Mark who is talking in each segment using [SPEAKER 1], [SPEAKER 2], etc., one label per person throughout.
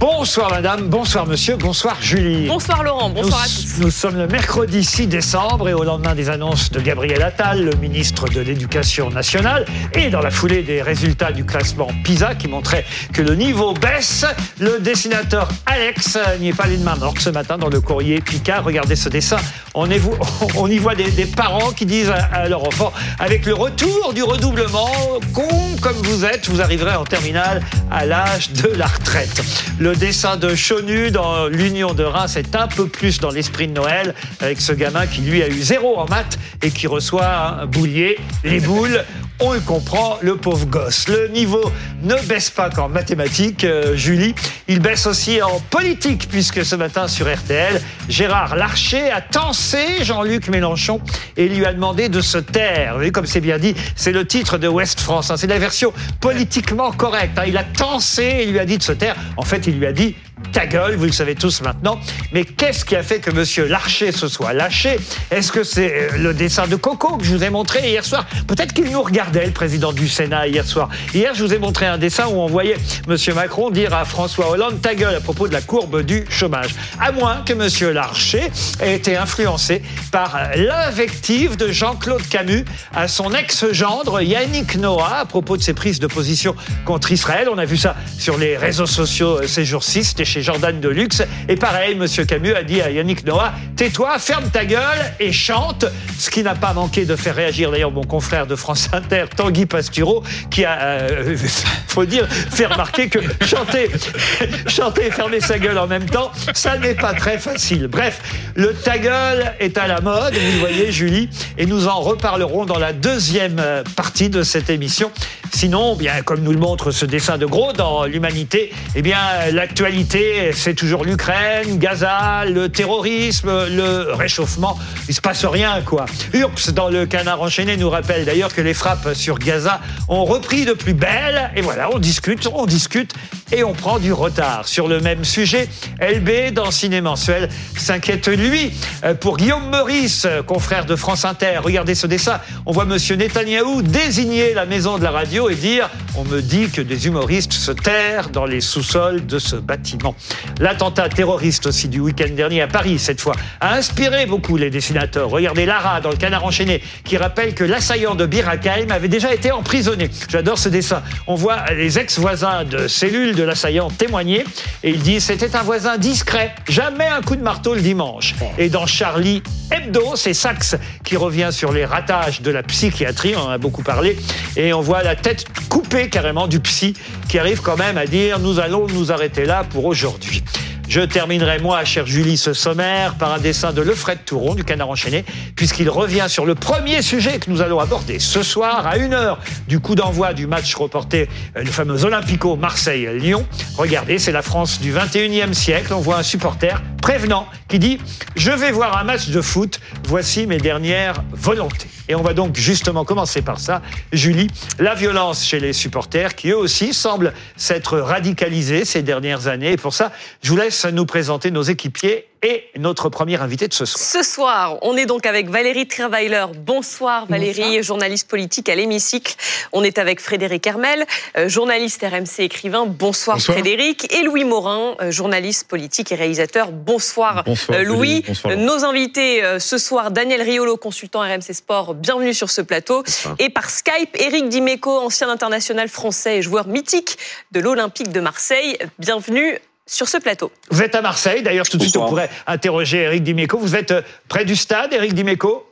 [SPEAKER 1] Bonsoir madame, bonsoir monsieur, bonsoir Julie.
[SPEAKER 2] Bonsoir Laurent, bonsoir
[SPEAKER 1] nous,
[SPEAKER 2] à tous.
[SPEAKER 1] Nous sommes le mercredi 6 décembre et au lendemain des annonces de Gabriel Attal, le ministre de l'Éducation nationale, et dans la foulée des résultats du classement PISA qui montrait que le niveau baisse, le dessinateur Alex n'y est pas les main morte ce matin dans le courrier Picard. Regardez ce dessin, on, est, on y voit des, des, parents qui disent à leur enfant, avec le retour du redoublement, con comme vous êtes, vous arriverez en terminale à l'âge de la retraite. Le dessin de Chonu dans l'Union de Reims est un peu plus dans l'esprit de Noël avec ce gamin qui lui a eu zéro en maths et qui reçoit un boulier, les boules. On le comprend, le pauvre gosse. Le niveau ne baisse pas qu'en mathématiques, euh, Julie. Il baisse aussi en politique, puisque ce matin sur RTL, Gérard Larcher a tensé Jean-Luc Mélenchon et lui a demandé de se taire. Vous voyez, comme c'est bien dit, c'est le titre de Ouest France. Hein. C'est la version politiquement correcte. Hein. Il a tensé et lui a dit de se taire. En fait, il lui a dit ta gueule, vous le savez tous maintenant. Mais qu'est-ce qui a fait que Monsieur Larcher se soit lâché? Est-ce que c'est le dessin de Coco que je vous ai montré hier soir? Peut-être qu'il nous regardait, le président du Sénat, hier soir. Hier, je vous ai montré un dessin où on voyait Monsieur Macron dire à François Hollande ta gueule à propos de la courbe du chômage. À moins que Monsieur Larcher ait été influencé par l'invective de Jean-Claude Camus à son ex-gendre Yannick Noah à propos de ses prises de position contre Israël. On a vu ça sur les réseaux sociaux ces jours-ci. Chez Jordan Deluxe. Et pareil, Monsieur Camus a dit à Yannick Noah, tais-toi, ferme ta gueule et chante. Ce qui n'a pas manqué de faire réagir d'ailleurs mon confrère de France Inter, Tanguy Pastureau, qui a, euh, faut dire, fait remarquer que chanter, chanter et fermer sa gueule en même temps, ça n'est pas très facile. Bref, le ta gueule est à la mode, vous le voyez, Julie, et nous en reparlerons dans la deuxième partie de cette émission. Sinon, bien, comme nous le montre ce dessin de gros dans l'humanité, eh bien, l'actualité, c'est toujours l'Ukraine, Gaza, le terrorisme, le réchauffement. Il se passe rien, quoi. Urps, dans le canard enchaîné, nous rappelle d'ailleurs que les frappes sur Gaza ont repris de plus belle. Et voilà, on discute, on discute et on prend du retard. Sur le même sujet, LB, dans Ciné Mensuel, s'inquiète, lui, pour Guillaume Meurice, confrère de France Inter. Regardez ce dessin. On voit Monsieur Netanyahou désigner la maison de la radio et dire On me dit que des humoristes se terrent dans les sous-sols de ce bâtiment. L'attentat terroriste aussi du week-end dernier à Paris, cette fois, a inspiré beaucoup les dessinateurs. Regardez Lara dans le canard enchaîné qui rappelle que l'assaillant de Bir Hakeim avait déjà été emprisonné. J'adore ce dessin. On voit les ex-voisins de cellule de l'assaillant témoigner et il dit C'était un voisin discret, jamais un coup de marteau le dimanche. Et dans Charlie Hebdo, c'est Saxe qui revient sur les ratages de la psychiatrie, on en a beaucoup parlé, et on voit la tête coupée carrément du psy qui arrive quand même à dire nous allons nous arrêter là pour aujourd'hui. Je terminerai, moi, chère Julie, ce sommaire par un dessin de Lefred Touron du Canard enchaîné, puisqu'il revient sur le premier sujet que nous allons aborder ce soir à une heure du coup d'envoi du match reporté, le fameux Olympico Marseille-Lyon. Regardez, c'est la France du 21e siècle. On voit un supporter prévenant qui dit Je vais voir un match de foot, voici mes dernières volontés. Et on va donc justement commencer par ça. Julie, la violence chez les supporters qui eux aussi semblent s'être radicalisés ces dernières années. Et pour ça, je vous laisse nous présenter nos équipiers et notre première invité de ce soir.
[SPEAKER 2] Ce soir, on est donc avec Valérie Travailer. Bonsoir Valérie, Bonsoir. journaliste politique à l'hémicycle. On est avec Frédéric Hermel, euh, journaliste RMC écrivain. Bonsoir, Bonsoir, Frédéric. Et Louis Morin, euh, journaliste politique et réalisateur. Bonsoir,
[SPEAKER 3] Bonsoir
[SPEAKER 2] euh, Louis.
[SPEAKER 3] Bonsoir,
[SPEAKER 2] Nos invités ce soir, Daniel Riolo, consultant RMC Sport. Bienvenue sur ce plateau. Et par Skype, Eric Dimeco, ancien international français et joueur mythique de l'Olympique de Marseille. Bienvenue sur ce plateau.
[SPEAKER 1] Vous êtes à Marseille, d'ailleurs tout de suite on pourrait interroger Eric Dimeco. Vous êtes près du stade, Eric Dimeco?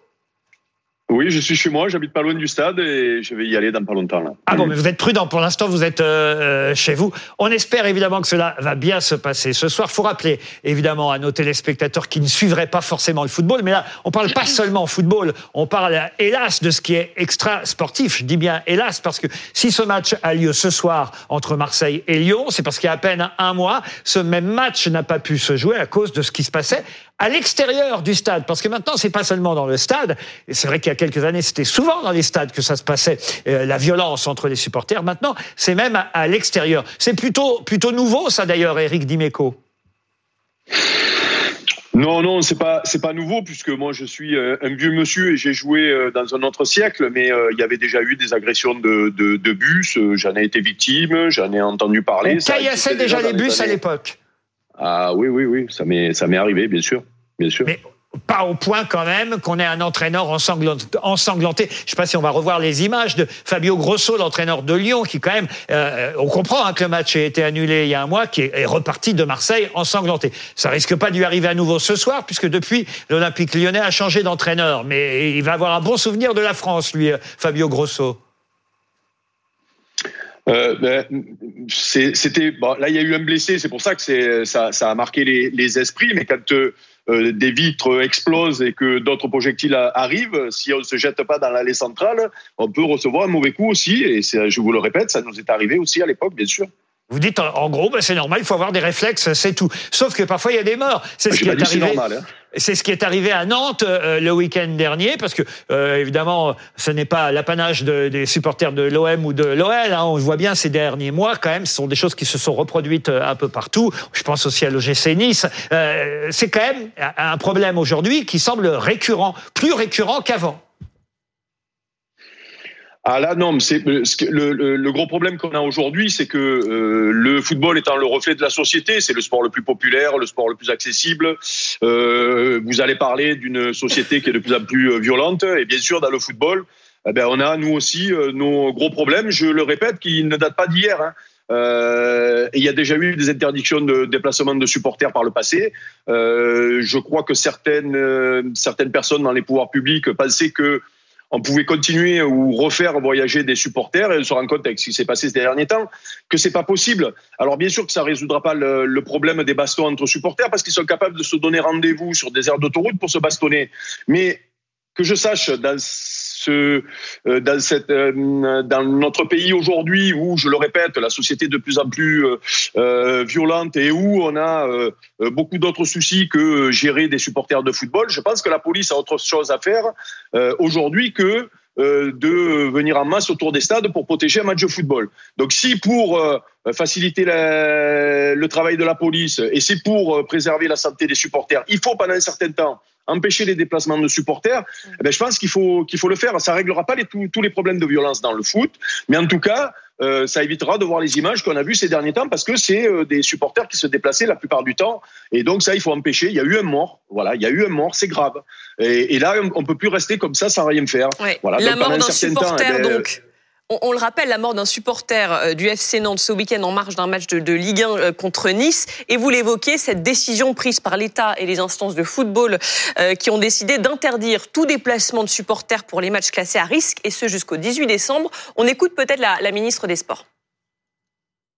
[SPEAKER 3] Oui, je suis chez moi, j'habite pas loin du stade et je vais y aller dans pas longtemps. Là.
[SPEAKER 1] Ah bon, mais vous êtes prudent. Pour l'instant, vous êtes euh, chez vous. On espère évidemment que cela va bien se passer. Ce soir, faut rappeler évidemment à nos téléspectateurs qui ne suivraient pas forcément le football, mais là, on parle pas seulement football. On parle hélas de ce qui est extra sportif. Je dis bien hélas parce que si ce match a lieu ce soir entre Marseille et Lyon, c'est parce qu'il y a à peine un mois, ce même match n'a pas pu se jouer à cause de ce qui se passait à l'extérieur du stade, parce que maintenant c'est pas seulement dans le stade. Et c'est vrai qu'il y a quelques années c'était souvent dans les stades que ça se passait euh, la violence entre les supporters. Maintenant c'est même à, à l'extérieur. C'est plutôt plutôt nouveau ça d'ailleurs, Eric Dimeco.
[SPEAKER 3] Non, non, c'est pas c'est pas nouveau puisque moi je suis euh, un vieux monsieur et j'ai joué euh, dans un autre siècle, mais euh, il y avait déjà eu des agressions de, de, de bus. J'en ai été victime, j'en ai entendu parler.
[SPEAKER 1] On caillassait déjà, les bus à l'époque.
[SPEAKER 3] Ah oui, oui, oui, ça m'est ça m'est arrivé, bien sûr, bien sûr
[SPEAKER 1] pas au point quand même qu'on ait un entraîneur ensanglanté. Je ne sais pas si on va revoir les images de Fabio Grosso, l'entraîneur de Lyon, qui quand même, euh, on comprend hein, que le match a été annulé il y a un mois, qui est, reparti de Marseille ensanglanté. Ça risque pas de lui arriver à nouveau ce soir, puisque depuis, l'Olympique lyonnais a changé d'entraîneur. Mais il va avoir un bon souvenir de la France, lui, euh, Fabio Grosso.
[SPEAKER 3] Euh, ben, c'était là il y a eu un blessé c'est pour ça que ça, a marqué les, les esprits mais quand euh, des vitres explosent et que d'autres projectiles arrivent, si on ne se jette pas dans l'allée centrale, on peut recevoir un mauvais coup aussi. Et je vous le répète, ça nous est arrivé aussi à l'époque, bien sûr.
[SPEAKER 1] Vous dites en gros, ben c'est normal, il faut avoir des réflexes, c'est tout. Sauf que parfois il y a des morts. C'est ce qui est arrivé. Hein. C'est ce qui est arrivé à Nantes euh, le week-end dernier, parce que euh, évidemment, ce n'est pas l'apanage des supporters de l'OM ou de l'OL. Hein. on voit bien ces derniers mois, quand même, ce sont des choses qui se sont reproduites euh, un peu partout. Je pense aussi à l'OGC Nice. c'est quand même un problème aujourd'hui qui semble récurrent, plus récurrent qu'avant.
[SPEAKER 3] Ah là non, c'est le, le, gros problème qu'on a aujourd'hui, c'est que euh, le football étant le reflet de la société, c'est le sport le plus populaire, le sport le plus accessible. Euh, vous allez parler d'une société qui est de plus en plus euh, violente, et bien sûr dans le football, eh ben, on a nous aussi nos gros problèmes. Je le répète, qui ne datent pas d'hier. Hein. Euh, il y a déjà eu des interdictions de déplacement de supporters par le passé. Euh, je crois que certaines certaines personnes dans les pouvoirs publics pensaient que on pouvait continuer ou refaire voyager des supporters et se rend compte avec ce qui s'est passé ces derniers temps que c'est pas possible. Alors bien sûr que ça résoudra pas le, le problème des bastons entre supporters parce qu'ils sont capables de se donner rendez-vous sur des aires d'autoroute pour se bastonner. Mais que je sache dans ce euh, dans euh, dans notre pays aujourd'hui où je le répète la société est de plus en plus euh, violente et où on a beaucoup d'autres soucis que gérer des supporters de football je pense que la police a autre chose à faire aujourd'hui que de venir en masse autour des stades pour protéger un match de football. Donc si pour faciliter le travail de la police et c'est pour préserver la santé des supporters, il faut pendant un certain temps empêcher les déplacements de supporters, eh ben, je pense qu'il faut, qu'il faut le faire. Ça réglera pas les, tous, les problèmes de violence dans le foot, mais en tout cas, euh, ça évitera de voir les images qu'on a vues ces derniers temps parce que c'est euh, des supporters qui se déplaçaient la plupart du temps. Et donc ça, il faut empêcher. Il y a eu un mort. Voilà, il y a eu un mort, c'est grave. Et, là, on, peut plus rester comme ça sans rien faire.
[SPEAKER 2] Voilà. La mort d'un supporter, eh ben, donc on, le rappelle, la mort d'un supporter euh, du FC Nantes ce week-end en marge d'un match de, Ligue 1 euh, contre Nice. Et vous l'évoquez, cette décision prise par l'État et les instances de football euh, qui ont décidé d'interdire tout déplacement de supporters pour les matchs classés à risque, et ce jusqu'au 18 décembre. On écoute peut-être la, ministre des Sports.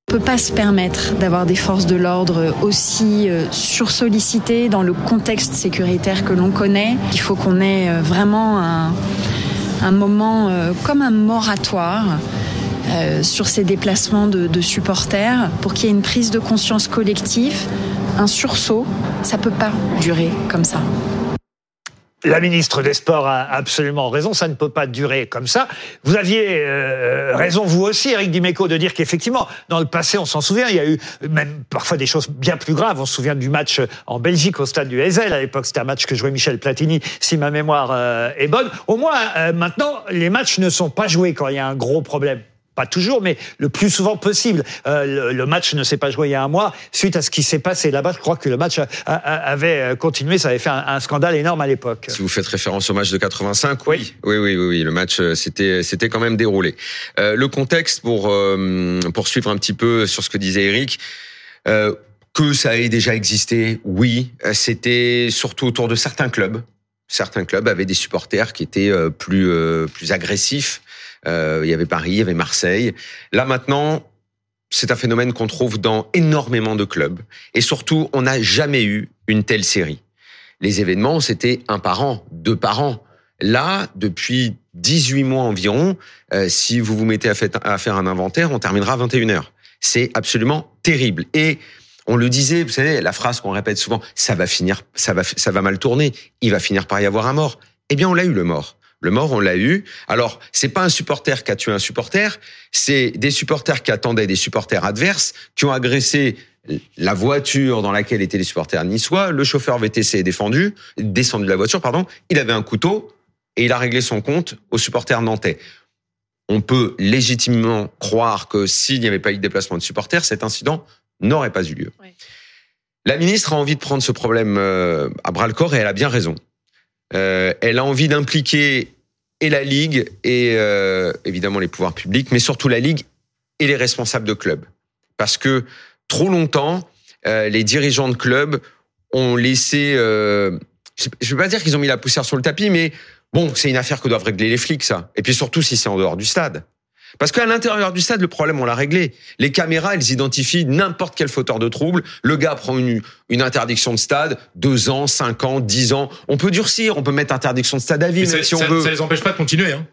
[SPEAKER 4] On ne peut pas se permettre d'avoir des forces de l'ordre aussi sursollicitées dans le contexte sécuritaire que l'on connaît. Il faut qu'on ait vraiment un un moment euh, comme un moratoire. Euh, sur ces déplacements de, de supporters pour qu'il y ait une prise de conscience collective, un sursaut. Ça peut pas durer comme ça.
[SPEAKER 1] La ministre des Sports a absolument raison, ça ne peut pas durer comme ça. Vous aviez euh, raison, vous aussi, Eric Dimeco, de dire qu'effectivement, dans le passé, on s'en souvient, il y a eu même parfois des choses bien plus graves. On se souvient du match en Belgique au stade du Heysel. À l'époque, c'était un match que jouait Michel Platini, si ma mémoire euh, est bonne. Au moins, euh, maintenant, les matchs ne sont pas joués quand il y a un gros problème pas toujours, mais le plus souvent possible. Euh, le, match ne s'est pas joué il y a un mois. Suite à ce qui s'est passé là-bas, je crois que le match avait euh, continué. Ça avait fait un, scandale énorme à l'époque.
[SPEAKER 5] Si vous faites référence au match de 85, oui, oui, oui, oui, oui le match euh, s'était c'était quand même déroulé. le contexte pour poursuivre un petit peu sur ce que disait Eric. que ça ait déjà existé, oui, c'était surtout autour de certains clubs. Certains clubs avaient des supporters qui étaient plus plus agressifs, euh, il y avait Paris, il y avait Marseille. Là maintenant, c'est un phénomène qu'on trouve dans énormément de clubs. Et surtout, on n'a jamais eu une telle série. Les événements, c'était un par an, deux par an. Là, depuis 18 mois environ, euh, si vous vous mettez à, faire un inventaire, on terminera à 21 heures. C'est absolument terrible. Et on le disait, vous savez, la phrase qu'on répète souvent, ça va finir, ça va, ça va mal tourner, il va finir par y avoir un mort. Eh bien, on l'a eu le mort. Le mort, on l'a eu. Alors, c'est pas un supporter qui a tué un supporter, c'est des supporters qui attendaient des supporters adverses, qui ont agressé la voiture dans laquelle étaient les supporters niçois. Le chauffeur VTC est défendu, descendu de la voiture, pardon. Il avait un couteau et il a réglé son compte aux supporters nantais. On peut légitimement croire que s'il n'y avait pas eu de déplacement de supporters, cet incident n'aurait pas eu lieu. La ministre a envie de prendre ce problème euh, à bras le corps et elle a bien raison. Euh, elle a envie d'impliquer et la Ligue et euh, évidemment les pouvoirs publics, mais surtout la Ligue et les responsables de clubs. Parce que trop longtemps, les dirigeants de clubs ont laissé, je ne veux pas dire qu'ils ont mis la poussière sur le tapis, mais bon, c'est une affaire que doivent régler les flics, ça. Et puis surtout si c'est en dehors du stade. Parce qu'à l'intérieur du stade, le problème, on l'a réglé. Les caméras, elles identifient n'importe quel fauteur de trouble. Le gars prend une, une interdiction de stade, deux ans, cinq ans, dix ans. On peut durcir, on peut mettre interdiction de stade à vie,
[SPEAKER 6] si
[SPEAKER 5] on veut.
[SPEAKER 6] Ça les empêche pas de continuer, hein.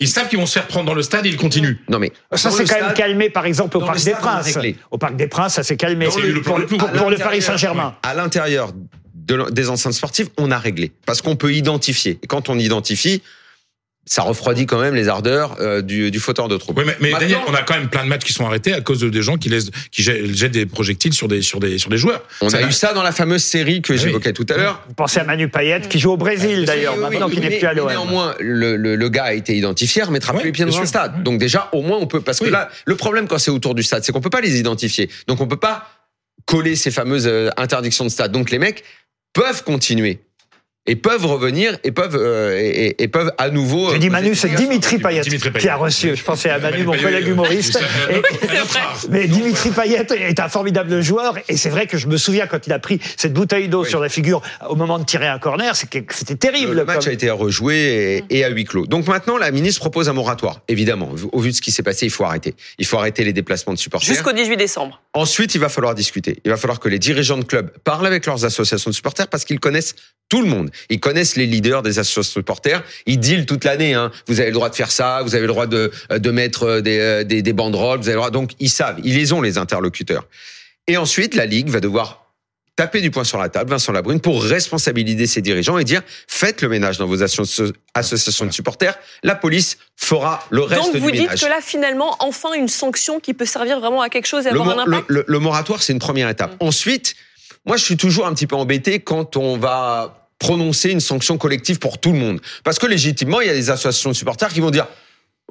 [SPEAKER 6] Ils savent qu'ils vont se faire prendre dans le stade et ils continuent.
[SPEAKER 5] Non mais
[SPEAKER 1] ça s'est quand même calmé par exemple au Parc des Princes. Au Parc des Princes, ça s'est calmé pour, le, Paris Saint-Germain.
[SPEAKER 5] À l'intérieur des enceintes sportives, on a réglé parce qu'on peut identifier. Et quand on identifie, ça refroidit quand même les ardeurs euh, du, du fauteur de trouble.
[SPEAKER 6] Oui, mais, mais Daniel, on a quand même plein de matchs qui sont arrêtés à cause de des gens qui laissent, qui jettent des projectiles sur des sur des sur des joueurs.
[SPEAKER 5] On a eu ça dans la fameuse série que ah j'évoquais tout à l'heure.
[SPEAKER 1] Vous pensez à Manu Payet qui joue au Brésil d'ailleurs, maintenant qu'il n'est plus à l'OM.
[SPEAKER 5] Néanmoins, le, le, le, gars a été identifié, remettra plus les pieds dans un stade. Donc déjà, au moins, on peut parce que là, le problème quand c'est autour du stade, c'est qu'on peut pas les identifier. Donc on peut pas coller ces fameuses euh, interdictions de stade. Donc les mecs peuvent continuer et peuvent revenir et peuvent euh, et, peuvent à nouveau.
[SPEAKER 1] Je dis Manu, c'est Dimitri Payet qui a reçu. Je pensais à Manu, mon collègue humoriste. mais Dimitri Payet est un formidable joueur et c'est vrai que je me souviens quand il a pris cette bouteille d'eau sur la figure au moment de tirer un corner, c'était terrible.
[SPEAKER 5] Le match a été rejoué et, à huis clos. Donc maintenant, la ministre propose un moratoire. Évidemment, au vu de ce qui s'est passé, il faut arrêter. Il faut arrêter les déplacements de supporters.
[SPEAKER 2] Jusqu'au 18 décembre.
[SPEAKER 5] Ensuite, il va falloir discuter. Il va falloir que les dirigeants de clubs parlent avec leurs associations de supporters parce qu'ils connaissent tout le monde. Ils connaissent les leaders des associations de supporters. Ils dealent toute l'année. Hein. Vous avez le droit de faire ça. Vous avez le droit de, de mettre euh, des, euh, des, des banderoles. Vous avez le droit. Donc ils savent. Ils les ont les interlocuteurs. Et ensuite, la ligue va devoir taper du poing sur la table, Vincent Labrune, pour responsabiliser ses dirigeants et dire faites le ménage dans vos associations de supporters. La police fera le reste
[SPEAKER 2] Donc
[SPEAKER 5] du
[SPEAKER 2] vous
[SPEAKER 5] dites
[SPEAKER 2] que là, finalement, enfin une sanction qui peut servir vraiment à quelque chose et avoir un impact.
[SPEAKER 5] Le, moratoire, c'est une première étape. Mmh. Ensuite, moi, je suis toujours un petit peu embêté quand on va prononcer une sanction collective pour tout le monde. Parce que légitimement, il y a des associations de supporters qui vont dire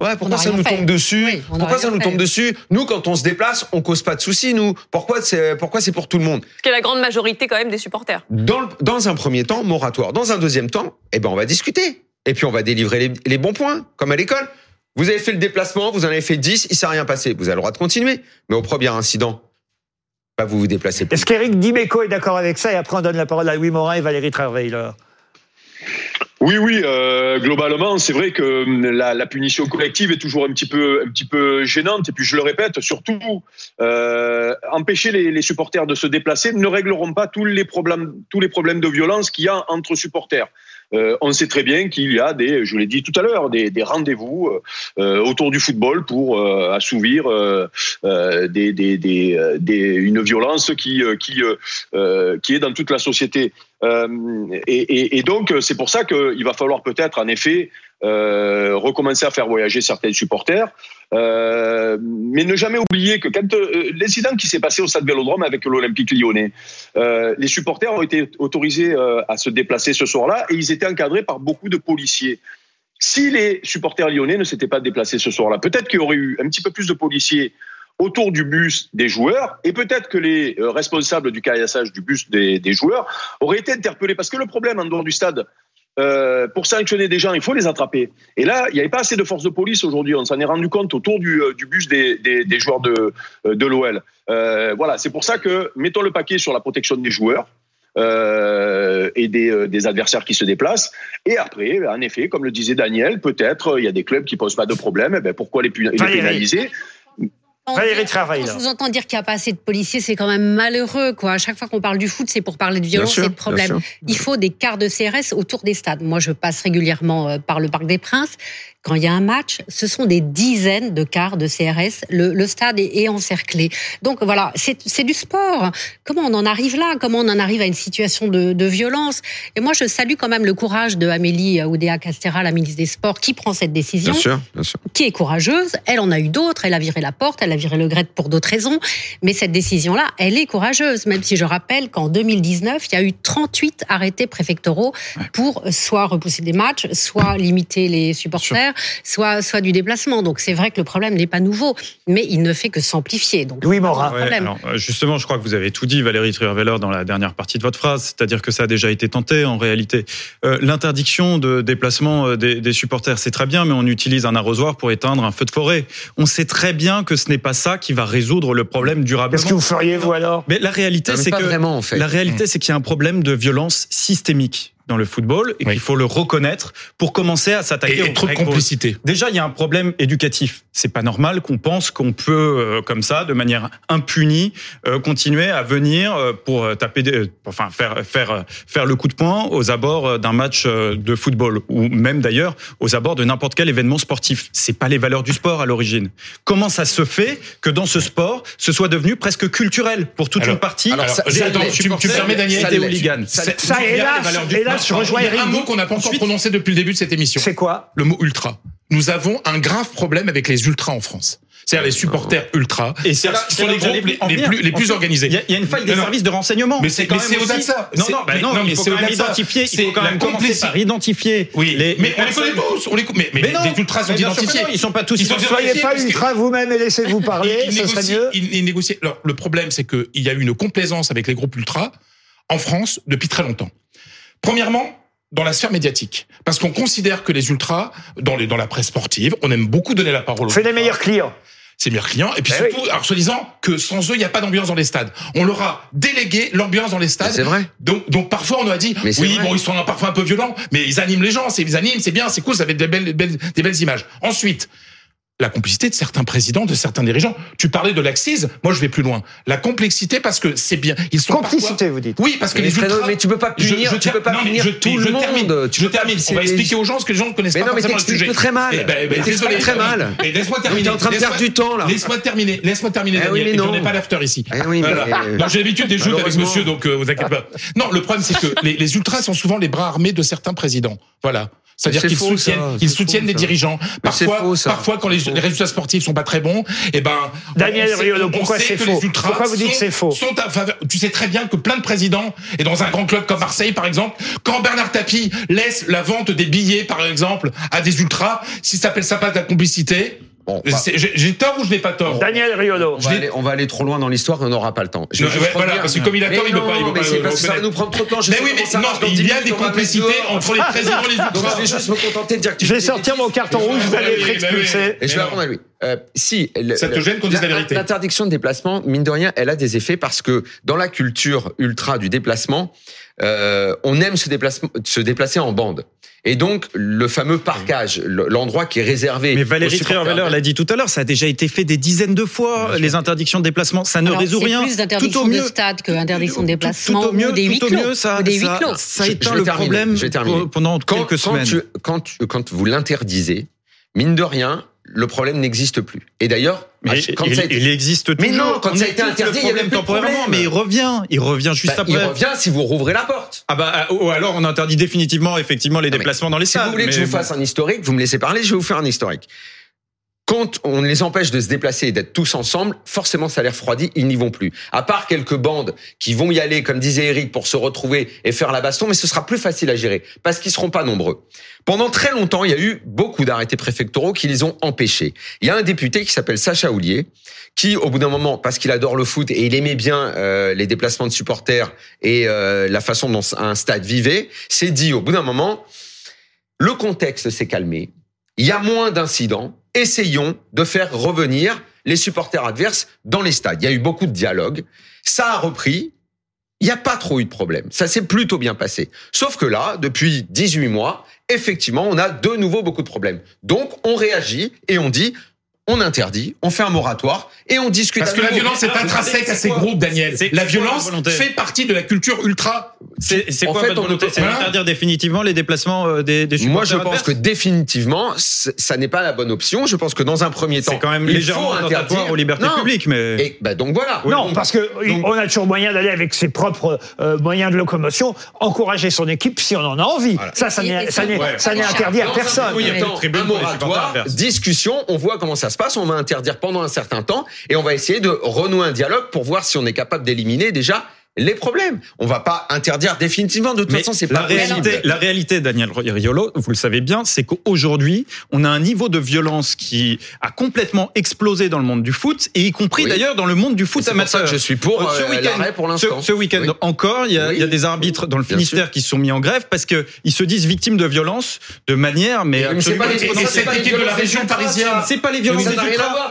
[SPEAKER 5] Ouais, pourquoi ça nous tombe dessus Pourquoi ça nous tombe dessus Nous, quand on se déplace, on cause pas de soucis. Nous, pourquoi c'est pourquoi c'est pour tout le monde
[SPEAKER 2] Ce qui est la grande majorité quand même des supporters.
[SPEAKER 5] Dans, dans un premier temps, moratoire. Dans un deuxième temps, eh ben on va discuter. Et puis on va délivrer les, les bons points, comme à l'école. Vous avez fait le déplacement, vous en avez fait 10, il s'est rien passé. Vous avez le droit de continuer. Mais au premier incident, vous vous déplacez
[SPEAKER 1] Est-ce qu'Éric Dimeco est d'accord avec ça Et après, on donne la parole à Louis Morin et Valérie Travailer.
[SPEAKER 3] Oui, oui, euh, globalement, c'est vrai que hum, la, punition collective est toujours un petit peu, un petit peu gênante. Et puis, je le répète, surtout, euh, empêcher les, les, supporters de se déplacer ne régleront pas tous les problèmes, tous les problèmes de violence qu'il y a entre supporters. Euh, on sait très bien qu'il y a des, je l'ai dit tout à l'heure, des, des rendez-vous euh, autour du football pour euh, assouvir des, des, des, une violence qui, qui, qui est dans toute la société. Et, et, donc, c'est pour ça qu'il va falloir peut-être, en effet, euh, recommencer à faire voyager certains supporters, euh, mais ne jamais oublier que euh, l'incident qui s'est passé au stade Vélodrome avec l'Olympique Lyonnais, les supporters ont été autorisés à se déplacer ce soir-là et ils étaient encadrés par beaucoup de policiers. Si les supporters lyonnais ne s'étaient pas déplacés ce soir-là, peut-être qu'il y aurait eu un petit peu plus de policiers autour du bus des joueurs et peut-être que les responsables du caillassage du bus des, joueurs auraient été interpellés. Parce que le problème en dehors du stade, euh, pour sanctionner des gens, il faut les attraper. Et là, il n'y avait pas assez de forces de police aujourd'hui. On s'en est rendu compte autour du, euh, du bus des, des, des, joueurs de, euh, de l'OL. Euh, voilà, c'est pour ça que mettons le paquet sur la protection des joueurs. Euh, et des, des, adversaires qui se déplacent. Et après, en effet, comme le disait Daniel, peut-être il y a des clubs qui posent pas de problème. Eh ben pourquoi les, les pénaliser?
[SPEAKER 7] Je vous entends dire qu'il n'y a pas assez de policiers, c'est quand même malheureux. Quoi. À chaque fois qu'on parle du foot, c'est pour parler de violence et de problèmes. Il faut des quarts de CRS autour des stades. Moi, je passe régulièrement euh, par le Parc des Princes. Quand il y a un match, ce sont des dizaines de quarts de CRS. Le, stade est, encerclé. Donc voilà, c'est du sport. Comment on en arrive là? Comment on en arrive à une situation de, de violence? Et moi, je salue quand même le courage de Amélie Oudéa Castera, la ministre des Sports, qui prend cette décision,
[SPEAKER 5] bien sûr, bien sûr.
[SPEAKER 7] qui est courageuse. Elle en a eu d'autres. Elle a viré la porte, elle a viré le Gret pour d'autres raisons. Mais cette décision-là, elle est courageuse. Même si je rappelle qu'en 2019, il y a eu 38 arrêtés préfectoraux pour soit repousser des matchs, soit limiter les supporters, soit soit du déplacement. Donc c'est vrai que le problème n'est pas nouveau, mais il ne fait que s'amplifier. Donc
[SPEAKER 1] Louis Morin.
[SPEAKER 8] Euh, justement, je crois que vous avez tout dit, Valérie Trierweiler, dans la dernière partie de votre phrase, c'est-à-dire que ça a déjà été tenté en réalité. Euh, l'interdiction de déplacement euh, des, des supporters, c'est très bien, mais on utilise un arrosoir pour éteindre un feu de forêt. On sait très bien que ce n'est pas ça qui va résoudre le problème durablement.
[SPEAKER 1] Qu'est-ce que vous feriez vous alors?
[SPEAKER 8] Mais la réalité, c'est que
[SPEAKER 5] vraiment, en fait.
[SPEAKER 8] la réalité, c'est qu'il y a un problème de violence systémique dans le football et qu'il faut le reconnaître pour commencer à s'attaquer
[SPEAKER 6] et, trop de complicité.
[SPEAKER 8] Déjà, il y a un problème éducatif. C'est pas normal qu'on pense qu'on peut euh, comme ça, de manière impunie, euh, continuer à venir euh, pour taper, des, enfin faire faire faire le coup de poing aux abords d'un match de football ou même d'ailleurs aux abords de n'importe quel événement sportif. C'est pas les valeurs du sport à l'origine. Comment ça se fait que dans ce sport, ce soit devenu presque culturel pour toute une partie?
[SPEAKER 6] alors, ça, tu, tu, permets Daniel?
[SPEAKER 1] Des hooligans. Ça, ça, là, je rejoins
[SPEAKER 6] Eric. Un mot qu'on n'a pas encore prononcé depuis le début de cette émission.
[SPEAKER 1] C'est quoi
[SPEAKER 6] Le mot ultra. Nous avons un grave problème avec les ultras en France. C'est-à-dire les supporters ultra.
[SPEAKER 8] Et c'est sont
[SPEAKER 6] les groupes les, plus, les plus organisés.
[SPEAKER 8] Il y, a une faille des services de renseignement.
[SPEAKER 6] Mais c'est au-delà de ça.
[SPEAKER 8] Non, non, bah non, non, mais il faut quand même identifier. Il faut quand même commencer par identifier.
[SPEAKER 6] Oui, les, mais on les connaît tous. On les, mais, mais, les ultras sont identifiés.
[SPEAKER 8] Ils sont pas tous.
[SPEAKER 1] Ne soyez pas ultra vous-même et laissez-vous parler. Ce serait mieux.
[SPEAKER 6] Ils négocient. Le problème, c'est qu'il y a eu une complaisance avec les groupes ultra en France depuis très longtemps. Premièrement, dans la sphère médiatique. Parce qu'on considère que les ultras, dans, les, dans la presse sportive, on aime beaucoup donner la parole aux
[SPEAKER 1] C'est les meilleurs clients.
[SPEAKER 6] C'est les meilleurs clients. Et puis ben surtout, alors soi-disant que sans eux, il n'y a pas d'ambiance dans les stades. On leur a délégué l'ambiance dans les stades.
[SPEAKER 5] C'est vrai.
[SPEAKER 6] Donc, donc parfois, on nous a dit, oui, bon, ils sont parfois un peu violents, mais ils animent les gens, c'est, ils animent, c'est bien, c'est cool, ça fait des belles, belles, des belles images. Ensuite, la complicité de certains présidents, de certains dirigeants. Tu parlais de l'axise, moi je vais plus loin. La complexité parce que c'est bien, ils sont
[SPEAKER 1] complicité vous dites.
[SPEAKER 6] Oui, parce que les ultras...
[SPEAKER 5] mais tu peux pas punir, je, tu peux pas punir tout le monde.
[SPEAKER 6] je termine. On va expliquer aux gens ce que les gens ne connaissent
[SPEAKER 5] mais
[SPEAKER 6] pas
[SPEAKER 5] non, mais forcément le très mal.
[SPEAKER 6] Eh ben, ben, désolé,
[SPEAKER 5] très mal.
[SPEAKER 6] Et laisse-moi terminer.
[SPEAKER 5] T'es en train de perdre du temps là.
[SPEAKER 6] Laisse-moi terminer. Laisse-moi terminer. Eh Daniel. Je n'ai pas l'after ici.
[SPEAKER 5] Eh oui,
[SPEAKER 6] Non, j'ai l'habitude des jeux avec monsieur, donc euh, vous inquiétez pas. Non, le problème c'est que les ultras sont souvent les bras armés de certains présidents. Voilà. C'est-à-dire qu'ils soutiennent, ils soutiennent des dirigeants. Parfois, parfois, quand les, résultats sportifs sont pas très bons, eh ben.
[SPEAKER 1] Daniel Riolo, pourquoi c'est faux Pourquoi vous dites que c'est faux
[SPEAKER 6] sont à Tu sais très bien que plein de présidents, et dans un grand club comme Marseille, par exemple, quand Bernard Tapie laisse la vente des billets, par exemple, à des ultras, si ça s'appelle ça pas de la complicité, Bon, bah, j'ai tort ou je n'ai pas tort
[SPEAKER 1] Daniel Riolo.
[SPEAKER 5] On va, aller, on va aller trop loin dans l'histoire et on n'aura pas le temps.
[SPEAKER 6] Je, voilà, parce que comme il a tort, il ne peut pas. Il
[SPEAKER 5] peut
[SPEAKER 6] mais
[SPEAKER 5] pas parce que ça va nous prendre trop de temps. Je
[SPEAKER 6] mais oui, mais non, il y a des complicités entre les présidents et les ultras.
[SPEAKER 5] je vais juste me contenter de dire que
[SPEAKER 1] Je vais sortir mon carton rouge, vous allez être expulsé.
[SPEAKER 5] Et je vais répondre à lui. Euh, si
[SPEAKER 6] ça te gêne qu'on dise la vérité.
[SPEAKER 5] L'interdiction de déplacement, mine de rien, elle a des effets parce que dans la culture ultra du déplacement, euh, on aime se, se déplacer en bande. Et donc, le fameux parcage, l'endroit qui est réservé.
[SPEAKER 8] Mais Valérie Trierweiler l'a dit tout à l'heure, ça a déjà été fait des dizaines de fois, les interdictions de déplacement. Ça ne résout rien.
[SPEAKER 7] C'est plus d'interdiction de stade que d'interdiction de déplacement. Tout, au mieux, ou des huis clos.
[SPEAKER 8] ça, des ça, ça éteint le problème pendant quelques semaines.
[SPEAKER 5] Quand, quand vous l'interdisez, mine de rien, le problème n'existe plus. Et d'ailleurs,
[SPEAKER 8] quand il, ça été... il, existe toujours.
[SPEAKER 5] Mais non, quand ça a été interdit, il y avait temporairement.
[SPEAKER 8] Mais il revient, il revient juste
[SPEAKER 5] bah,
[SPEAKER 8] après.
[SPEAKER 5] Il revient si vous rouvrez la porte.
[SPEAKER 8] Ah bah ou alors on interdit définitivement effectivement les déplacements dans les
[SPEAKER 5] si
[SPEAKER 8] salles.
[SPEAKER 5] Si vous voulez que je vous fasse un historique, vous me laissez parler, je vais vous faire un historique. Quand on les empêche de se déplacer et d'être tous ensemble, forcément ça les refroidit, ils n'y vont plus. À part quelques bandes qui vont y aller, comme disait Eric, pour se retrouver et faire la baston, mais ce sera plus facile à gérer parce qu'ils seront pas nombreux. Pendant très longtemps, il y a eu beaucoup d'arrêtés préfectoraux qui les ont empêchés. Il y a un député qui s'appelle Sacha Houlier, qui, au bout d'un moment, parce qu'il adore le foot et il aimait bien euh, les déplacements de supporters et euh, la façon dont un stade vivait, s'est dit au bout d'un moment, le contexte s'est calmé, il y a moins d'incidents, essayons de faire revenir les supporters adverses dans les stades. Il y a eu beaucoup de dialogues, ça a repris, il n'y a pas trop eu de problème. Ça s'est plutôt bien passé. Sauf que là, depuis 18 mois, effectivement, on a de nouveau beaucoup de problèmes. Donc, on réagit et on dit, on interdit, on fait un moratoire et on discute.
[SPEAKER 6] Parce que la violence est intrinsèque à ces groupes, Daniel. La violence fait partie de la culture ultra.
[SPEAKER 8] C'est quoi en fait, votre C'est interdire définitivement les déplacements euh, des, des
[SPEAKER 5] Moi, je pense que définitivement, ça n'est pas la bonne option. Je pense que dans un premier temps,
[SPEAKER 8] c'est quand même légèrement interdire aux libertés publiques. Mais
[SPEAKER 5] et, bah donc voilà.
[SPEAKER 1] Non, parce que on a toujours moyen d'aller avec ses propres euh, moyens de locomotion, encourager son équipe si on en a envie. Ça, ça n'est interdit à personne.
[SPEAKER 5] Oui, un moratoire, discussion. On voit comment ça se passe. On va interdire pendant un certain temps et on va essayer de renouer un dialogue pour voir si on est capable d'éliminer déjà les problèmes. On va pas interdire définitivement. De toute façon, c'est pas
[SPEAKER 8] la réalité. La réalité, Daniel Riolo, vous le savez bien, c'est qu'aujourd'hui, on a un niveau de violence qui a complètement explosé dans le monde du foot, et y compris d'ailleurs dans le monde du foot amateur.
[SPEAKER 5] je suis pour ce euh, week-end. Pour l'instant.
[SPEAKER 8] Ce, week-end encore, il y, a, il y, a, des arbitres dans le Finistère qui se sont mis en grève parce que ils se disent victimes de violence de manière, mais,
[SPEAKER 6] mais c'est pas les, équipe de la région parisienne.
[SPEAKER 8] C'est pas les violences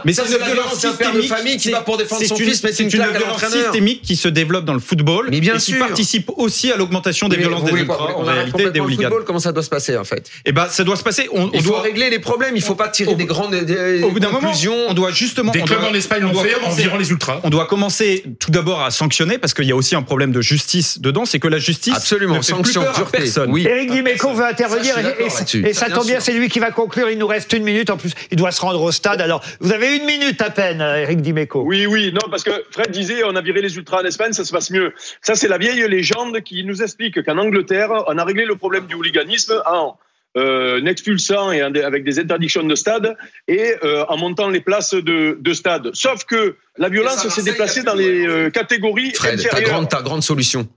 [SPEAKER 5] Mais c'est une violence systémique. famille qui va pour défendre son fils, mais c'est une violence
[SPEAKER 8] systémique qui se développe dans le football
[SPEAKER 5] mais bien
[SPEAKER 8] et
[SPEAKER 5] sûr.
[SPEAKER 8] qui participe aussi à l'augmentation des violences des ultras, en réalité des hooligans.
[SPEAKER 5] Football, comment ça doit se passer en fait
[SPEAKER 8] Eh ben, ça doit se passer.
[SPEAKER 5] On, il doit régler les problèmes. Il faut pas tirer des grandes des,
[SPEAKER 8] au bout d'un moment. On doit justement.
[SPEAKER 6] Des clubs en Espagne l'ont fait environ les ultras.
[SPEAKER 8] On doit commencer tout d'abord à sanctionner parce qu'il y a aussi un problème de justice dedans, c'est que la justice
[SPEAKER 5] absolument
[SPEAKER 8] ne fait sanction plus peur à personne.
[SPEAKER 1] Oui. Eric Dimeco veut intervenir et, ça tombe bien, c'est lui qui va conclure. Il nous reste une minute. En plus, il doit se rendre au stade. Alors, vous avez une minute à peine, Eric Dimeco.
[SPEAKER 3] Oui, oui, non, parce que Fred disait, on a viré les ultras en Espagne, ça se passe mieux. Ça, c'est la vieille légende qui nous explique qu'en Angleterre, on a réglé le problème du hooliganisme en euh, expulsant et avec des interdictions de stade et euh, en montant les places de, de stade. Sauf que la violence s'est déplacée dans les euh, catégories
[SPEAKER 5] Fred,
[SPEAKER 3] inférieures.
[SPEAKER 5] Ta grande, ta grande solution.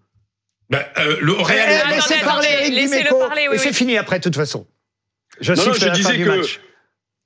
[SPEAKER 6] Ben, euh, le Real.
[SPEAKER 1] Laissez parler, laissez-le parler. Oui, et c'est fini après, de toute façon.
[SPEAKER 3] Je, non, non, je disais que. Match.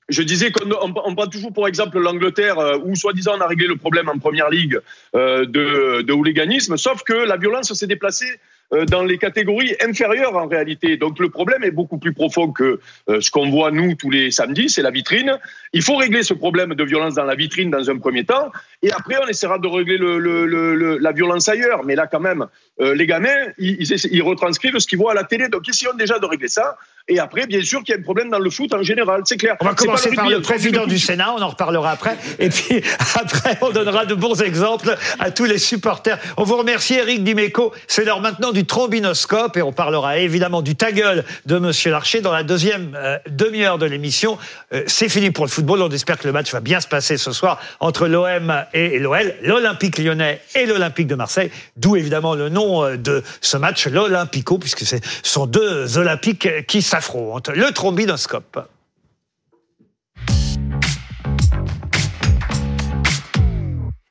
[SPEAKER 3] Je disais qu'on on, prend toujours pour exemple l'Angleterre, euh, où soi-disant on a réglé le problème en première ligue euh, de, de hooliganisme, sauf que la violence s'est déplacée euh, dans les catégories inférieures en réalité. Donc le problème est beaucoup plus profond que euh, ce qu'on voit nous tous les samedis, c'est la vitrine. Il faut régler ce problème de violence dans la vitrine dans un premier temps, et après on essaiera de régler le, le, le, la violence ailleurs. Mais là quand même, euh, les gamins, ils, ils, ils, retranscrivent ce qu'ils voient à la télé, donc essayons déjà de régler ça. Et après, bien sûr qu'il y a un problème dans le foot en général, c'est clair.
[SPEAKER 1] On va commencer par le président du Sénat, on en reparlera après. Et puis après, on donnera de bons exemples à tous les supporters. On vous remercie, Eric Dimeco. C'est l'heure maintenant du trombinoscope et on parlera évidemment du ta gueule de Monsieur Larcher dans la deuxième euh, demi-heure de l'émission. Euh, c'est fini pour le football. On espère que le match va bien se passer ce soir entre l'OM et l'OL, l'Olympique lyonnais et l'Olympique de Marseille. D'où évidemment le nom euh, de ce match, l'Olympico, puisque ce sont deux Olympiques qui s'affrontent le trombinoscope.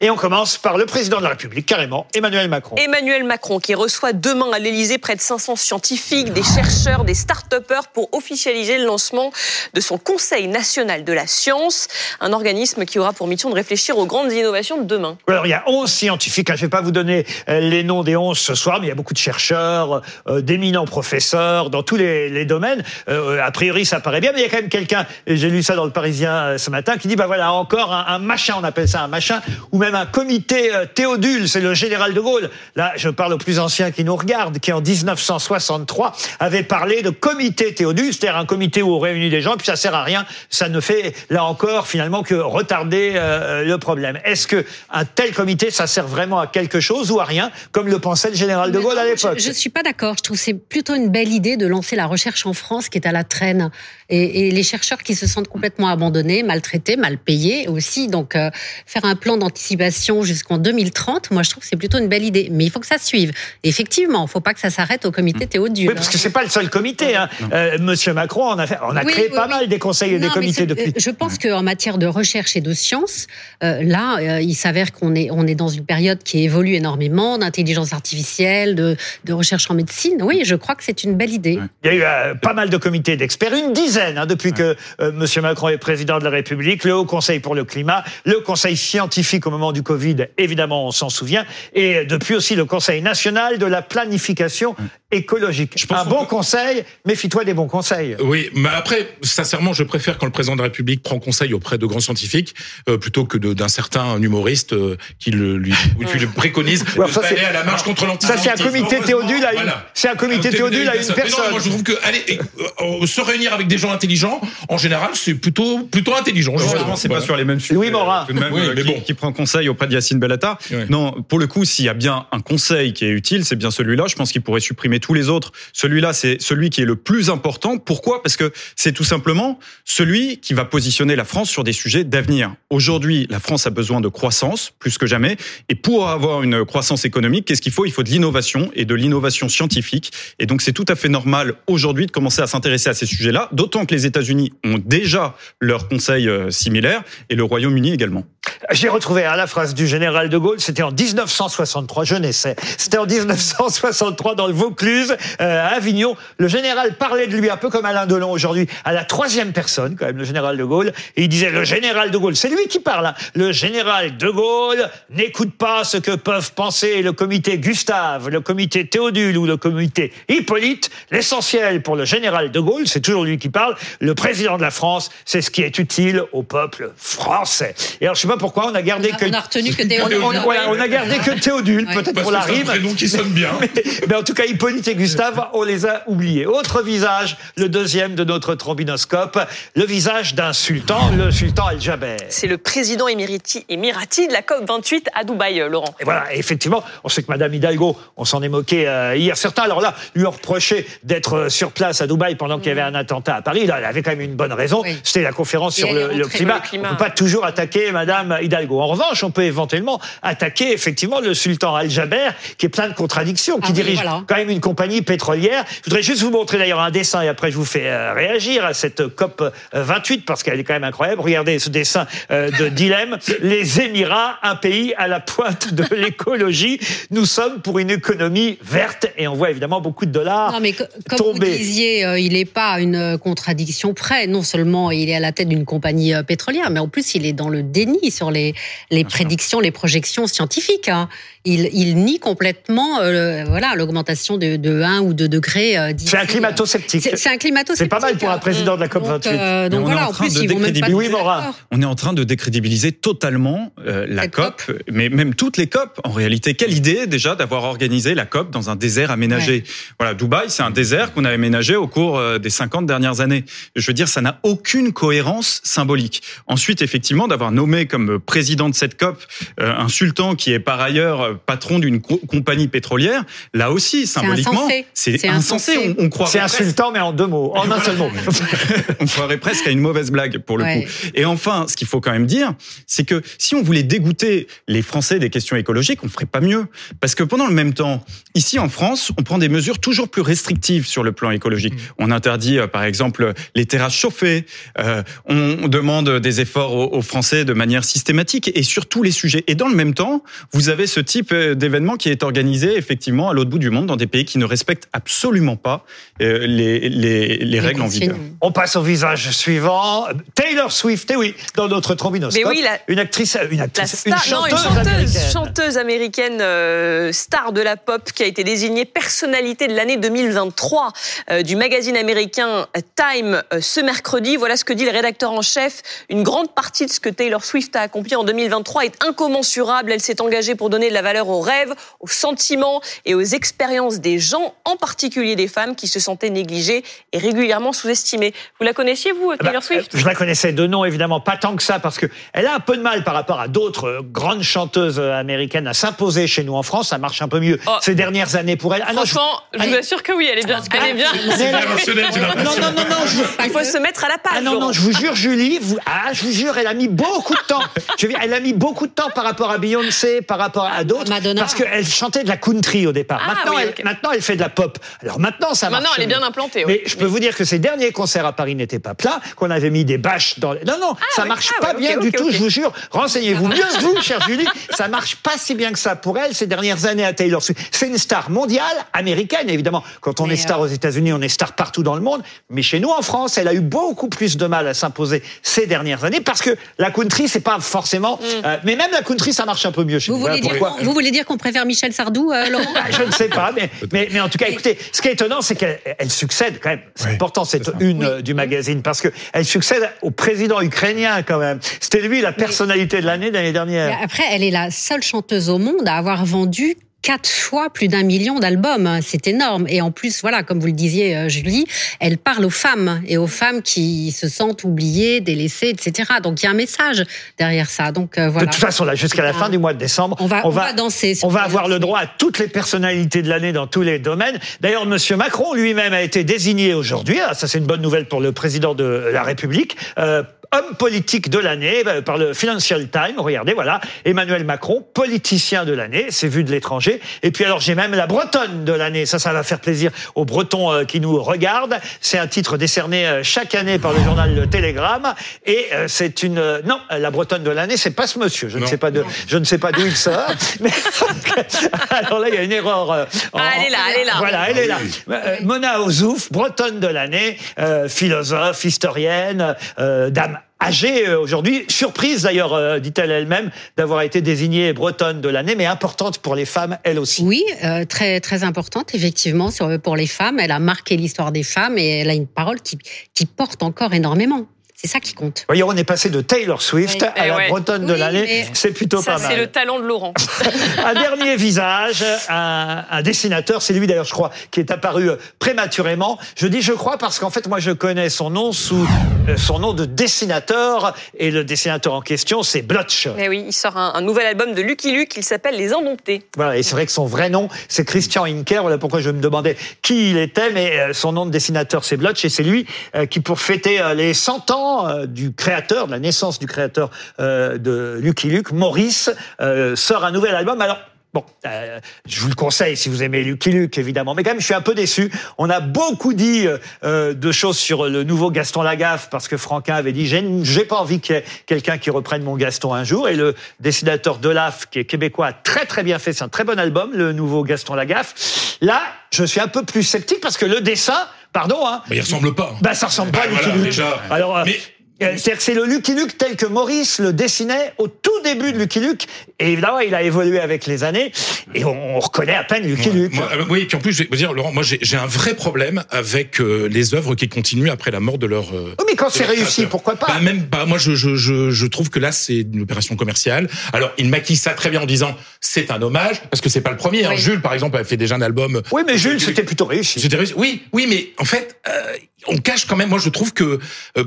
[SPEAKER 1] Et on commence par le président de la République, carrément, Emmanuel Macron.
[SPEAKER 2] Emmanuel Macron qui reçoit demain à l'Élysée près de 500 scientifiques, des chercheurs, des start-upers pour officialiser le lancement de son Conseil national de la science, un organisme qui aura pour mission de réfléchir aux grandes innovations de demain.
[SPEAKER 1] Alors il y a 11 scientifiques, hein. je ne vais pas vous donner euh, les noms des 11 ce soir, mais il y a beaucoup de chercheurs, euh, d'éminents professeurs dans tous les, les domaines. Euh, a priori ça paraît bien, mais il y a quand même quelqu'un, j'ai lu ça dans le Parisien euh, ce matin, qui dit, bah voilà, encore un, un machin, on appelle ça un machin, ou même un comité euh, Théodule, c'est le général de Gaulle. Là, je parle aux plus anciens qui nous regardent, qui en 1963 avait parlé de comité Théodule, c'est-à-dire un comité où on réunit des gens, puis ça sert à rien. Ça ne fait là encore finalement que retarder euh, le problème. Est-ce que un tel comité, ça sert vraiment à quelque chose ou à rien, comme le pensait le général de Gaulle à l'époque?
[SPEAKER 7] Je, ne suis pas d'accord. Je trouve c'est plutôt une belle idée de lancer la recherche en France, qui est à la traîne, et, et les chercheurs qui se sentent complètement abandonnés, maltraités, mal payés aussi. Donc, euh, faire un plan d'anticipation jusqu'en 2030, moi je trouve que c'est plutôt une belle idée. Mais il faut que ça suive. effectivement, il ne faut pas que ça s'arrête au comité Théodule.
[SPEAKER 1] Oui, parce que c'est pas le seul comité. Hein. Euh, Monsieur Macron en a, fait, on a créé pas mal des conseils et des comités depuis.
[SPEAKER 7] Je pense qu'en matière de recherche et de science, euh, là, euh, il s'avère qu'on est, on est dans une période qui évolue énormément, d'intelligence artificielle, de, de, recherche en médecine. Oui, je crois que c'est une belle idée.
[SPEAKER 1] Il y a eu pas mal de comités d'experts, une dizaine hein, depuis que Monsieur Macron est président de la République, le Haut Conseil pour le climat, le Conseil scientifique au moment du Covid, évidemment, on s'en souvient, et depuis aussi le Conseil national de la planification écologique. un bon conseil, méfie-toi des bons conseils.
[SPEAKER 6] Oui, mais après, sincèrement, je préfère quand le président de la République prend conseil auprès de grands scientifiques euh, plutôt que d'un certain humoriste euh, qui le, lui, lui préconise d'aller à la marche contre l'antisémitisme.
[SPEAKER 1] Ça, c'est un comité théodule à une, c'est un comité théodule à une personne. Non,
[SPEAKER 6] moi, je trouve que aller euh, se réunir avec des gens intelligents, en général, c'est plutôt plutôt intelligent.
[SPEAKER 8] Justement, c'est pas sur les mêmes sujets.
[SPEAKER 1] Louis Morin,
[SPEAKER 8] oui, mais qui, bon. qui prend conseil auprès de Yacine Bellatar. Non, pour le coup, s'il y a bien un conseil qui est utile, c'est bien celui-là. Je pense qu'il pourrait supprimer tous les autres. Celui-là, c'est celui qui est le plus important. Pourquoi? Parce que c'est tout simplement celui qui va positionner la France sur des sujets d'avenir. Aujourd'hui, la France a besoin de croissance plus que jamais. Et pour avoir une croissance économique, qu'est-ce qu'il faut? Il faut de l'innovation et de l'innovation scientifique. Et donc, c'est tout à fait normal aujourd'hui de commencer à s'intéresser à ces sujets-là. D'autant que les États-Unis ont déjà leur conseil euh, similaire et le Royaume-Uni également.
[SPEAKER 1] J'ai retrouvé à la phrase du général de Gaulle, c'était en 1963, je naissais. C'était en 1963 dans le Vaucluse, euh, à Avignon. Le général parlait de lui un peu comme Alain Delon aujourd'hui, à la troisième personne quand même, le général de Gaulle. Et il disait, le général de Gaulle, c'est lui qui parle, hein. le général de Gaulle n'écoute pas ce que peuvent penser le comité Gustave, le comité Théodule ou le comité Hippolyte. L'essentiel pour le général de Gaulle, c'est toujours lui qui parle. Le président de la France, c'est ce qui est utile au peuple français. Et alors, je sais pas pourquoi on a gardé que.
[SPEAKER 7] On a retenu que Théodule.
[SPEAKER 1] On, a gardé que Théodule, peut-être pour la rime.
[SPEAKER 6] C'est un qui sonne bien.
[SPEAKER 1] Mais, en tout cas, Hippolyte et Gustave, on les a oubliés. Autre visage, le deuxième de notre trombinoscope, le visage d'un sultan, le sultan Al-Jaber.
[SPEAKER 2] C'est le président émirati, émirati de la COP28 à Dubaï, euh, Laurent.
[SPEAKER 1] Et voilà, effectivement, on sait que Madame Hidalgo, on s'en est moqué euh, hier. Certains, alors là, lui ont reproché d'être euh, sur place à Dubaï pendant qu'il y avait un attentat à Paris. Là, elle avait quand même une bonne raison. C'était la conférence sur le, climat. On ne peut pas toujours attaquer Madame Hidalgo. En revanche, on peut éventuellement attaquer effectivement le sultan Al-Jaber, qui est plein de contradictions, qui ah dirige quand même une compagnie pétrolière. Je voudrais juste vous montrer d'ailleurs un dessin et après je vous fais euh, réagir à cette COP 28 parce qu'elle est quand même incroyable. Regardez ce dessin euh, de Dilemme. Les Émirats, un pays à la pointe de l'écologie. Nous sommes pour une économie verte et on voit évidemment beaucoup de dollars non, mais
[SPEAKER 7] comme vous disiez, euh, il n'est pas une contradiction près. Non seulement il est à la tête d'une compagnie pétrolière, mais en plus il est dans le déni sur les les prédictions, les projections scientifiques. Hein. Il, il, nie complètement euh, voilà l'augmentation de, de 1 ou 2 degrés.
[SPEAKER 1] Euh, c'est un climato-sceptique.
[SPEAKER 7] C'est un climato-sceptique.
[SPEAKER 1] C'est pas mal pour un président de la COP 28.
[SPEAKER 7] Euh, donc, voilà, en, plus, ils vont même pas
[SPEAKER 1] oui, Morin.
[SPEAKER 8] On est en train de décrédibiliser totalement la COP, mais même toutes les COP. En réalité, quelle idée déjà d'avoir organisé la COP dans un désert aménagé? Voilà, Dubaï, c'est un désert qu'on a aménagé au cours des 50 dernières années. Je veux dire, ça n'a aucune cohérence symbolique. Ensuite, effectivement, d'avoir nommé comme président de cette COP un sultan qui est par ailleurs patron d'une compagnie pétrolière, là aussi, symboliquement, c'est insensé. On,
[SPEAKER 1] on C'est insultant, mais en deux mots, en un seul mot.
[SPEAKER 8] on croirait presque à une mauvaise blague, pour le coup. Et enfin, ce qu'il faut quand même dire, c'est que si on voulait dégoûter les Français des questions écologiques, on ferait pas mieux. Parce que pendant le même temps, ici en France, on prend des mesures toujours plus restrictives sur le plan écologique. Mm. On interdit, euh, par exemple, les terrasses chauffées. Euh, on demande des efforts aux, aux Français de manière systématique et sur tous les sujets. Et dans le même temps, vous avez ce type euh, d'événement qui est organisé effectivement à l'autre bout du monde dans des pays qui ne respectent absolument pas euh, les, les, les règles en vigueur.
[SPEAKER 1] On passe au visage suivant. Taylor Swift, et eh oui, dans notre trombinoscope.
[SPEAKER 2] Mais oui,
[SPEAKER 1] une actrice, une actrice, une, chanteuse
[SPEAKER 2] non, une chanteuse américaine, chanteuse américaine euh, star de la pop qui a été désignée personnalité de l'année 2023 du magazine américain Time ce mercredi. Voilà ce que dit le rédacteur en chef. Une grande partie de ce que Taylor Swift a accompli en 2023 est incommensurable. Elle s'est engagée pour donner de la valeur aux rêves, aux sentiments et aux expériences des gens, en particulier des femmes qui se sentaient négligées et régulièrement sous-estimées. Vous la connaissiez, vous, Taylor bah, Swift?
[SPEAKER 1] Je la connaissais de nom, évidemment, pas tant que ça, parce que elle a un peu de mal par rapport à d'autres grandes chanteuses américaines à s'imposer chez nous en France. Ça marche un peu mieux oh. ces dernières années pour elle.
[SPEAKER 2] Ah, Franchement, je, vous assure que oui, elle est bien. Elle est bien.
[SPEAKER 1] non, non, non, non,
[SPEAKER 2] Il faut se mettre à la page.
[SPEAKER 1] Ah non, non, je vous jure, Julie, vous... ah, je vous jure, elle a mis beaucoup de temps. Je elle a mis beaucoup de temps par rapport à Beyoncé, par rapport à d'autres. Parce qu'elle chantait de la country au départ. Ah maintenant, elle, maintenant, elle fait de la pop. Alors maintenant, ça marche.
[SPEAKER 2] Maintenant, elle est bien implantée.
[SPEAKER 1] Mais je peux vous dire que ses derniers concerts à Paris n'étaient pas pleins, qu'on avait mis des bâches dans. Non, non, ah ça marche ah pas bien du tout, je vous jure. Renseignez-vous mieux que vous, chère Julie. Ça marche pas si bien que ça pour elle ces dernières années à Taylor Swift. C'est une star mondiale, américaine, évidemment. Quand on est star euh, aux États-Unis, on est star partout dans le monde. Mais chez nous, en France, elle a eu beaucoup plus de mal à s'imposer ces dernières années parce que la country, c'est pas forcément. Mm. Euh, mais même la country, ça marche un peu mieux chez
[SPEAKER 7] vous.
[SPEAKER 1] nous.
[SPEAKER 7] Voulez dire Vous voulez dire qu'on préfère Michel Sardou, euh, Laurent
[SPEAKER 1] bah, Je ne sais pas, mais, mais, mais, en tout cas, écoutez, ce qui est étonnant, c'est qu'elle succède quand même. C'est important cette une euh, du magazine parce que elle succède au président ukrainien quand même. C'était lui la personnalité de l'année l'année dernière.
[SPEAKER 7] Après, elle est la seule chanteuse au monde à avoir vendu quatre fois plus d'un million d'albums. C'est énorme. Et en plus, voilà, comme vous le disiez, euh, Julie, elle parle aux femmes et aux femmes qui se sentent oubliées, délaissées, etc. Donc il y a un message derrière ça. Donc euh, voilà.
[SPEAKER 1] De toute façon, là, jusqu'à la fin du mois de décembre,
[SPEAKER 7] on va, on va, danser.
[SPEAKER 1] On va avoir le droit à toutes les personnalités de l'année dans tous les domaines. D'ailleurs, Monsieur Macron lui-même a été désigné aujourd'hui. Ah, ça, c'est une bonne nouvelle pour le président de la République. Euh, homme politique de l'année euh, par le Financial Times. Regardez, voilà, Emmanuel Macron, politicien de l'année, c'est vu de l'étranger. Et puis alors j'ai même la Bretonne de l'année. Ça, ça va faire plaisir aux Bretons euh, qui nous regardent. C'est un titre décerné euh, chaque année par le journal Le Télégramme. Et c'est une non, la Bretonne de l'année, c'est pas ce monsieur. Je ne sais pas de, je ne sais pas d'où il sort. mais alors là, il y a une erreur.
[SPEAKER 2] ah, elle est là, elle est là.
[SPEAKER 1] Voilà, elle est là. Mona Ozouf, Bretonne de l'année, philosophe, historienne, dame âgée euh, aujourd'hui, surprise d'ailleurs, euh, dit-elle elle-même, d'avoir été désignée bretonne de l'année, mais importante pour les femmes, elle aussi.
[SPEAKER 7] Oui, euh, très très importante effectivement pour les femmes. Elle a marqué l'histoire des femmes et elle a une parole qui, qui porte encore énormément. C'est ça qui compte.
[SPEAKER 1] Voyez, on est passé de Taylor Swift à eh la bretonne de l'année. C'est plutôt pas mal.
[SPEAKER 2] C'est le talent de Laurent.
[SPEAKER 1] un dernier visage, un, dessinateur, c'est lui d'ailleurs, je crois, qui est apparu euh, prématurément. Je dis je crois parce qu'en fait, moi, je connais son nom sous euh, son nom de dessinateur et le dessinateur en question, c'est Blotch.
[SPEAKER 2] Eh oui, il sort un, nouvel album de Lucky Luke, il s'appelle Les Indomptés.
[SPEAKER 1] Voilà, et c'est vrai que son vrai nom, c'est Christian Inker. Voilà pourquoi je me demandais qui il était, mais euh, son nom de dessinateur, c'est Blotch et c'est lui qui, pour fêter les 100 ans euh, du créateur, de la naissance du créateur euh, de Lucky Luke, Maurice, euh, sort un nouvel album. Alors, Bon, je vous le conseille si vous aimez Lucky Luke, évidemment. Mais quand même, je suis un peu déçu. On a beaucoup dit de choses sur le nouveau Gaston Lagaffe parce que Franquin avait dit j'ai pas envie qu'il y ait quelqu'un qui reprenne mon Gaston un jour. Et le dessinateur Delaf, qui est québécois, a très très bien fait. C'est un très bon album, le nouveau Gaston Lagaffe. Là, je suis un peu plus sceptique parce que le dessin, pardon, hein.
[SPEAKER 6] Mais il ressemble pas.
[SPEAKER 1] Bah, ça ressemble pas à Lucky Luke.
[SPEAKER 6] Déjà.
[SPEAKER 1] Alors, euh, c'est-à-dire que c'est le Lucky Luke tel que Maurice le dessinait au tout début de Lucky Luke. Et évidemment, il a évolué avec les années. Et on, reconnaît à peine Lucky Luke.
[SPEAKER 6] Euh, oui, et puis en plus, je vais vous dire, Laurent, moi j'ai un vrai problème avec euh, les œuvres qui continuent après la mort de leur.
[SPEAKER 1] oui, mais quand c'est réussi, pourquoi pas
[SPEAKER 6] bah, Même pas. Moi, je, je, je, je trouve que là, c'est une opération commerciale. Alors, il maquille ça très bien en disant c'est un hommage, parce que c'est pas le premier. Hein. Jules, par exemple, a fait déjà un album.
[SPEAKER 1] Oui, mais Jules, c'était plutôt réussi.
[SPEAKER 6] C'était réussi. Oui, oui, mais en fait, on cache quand même. Moi, je trouve que,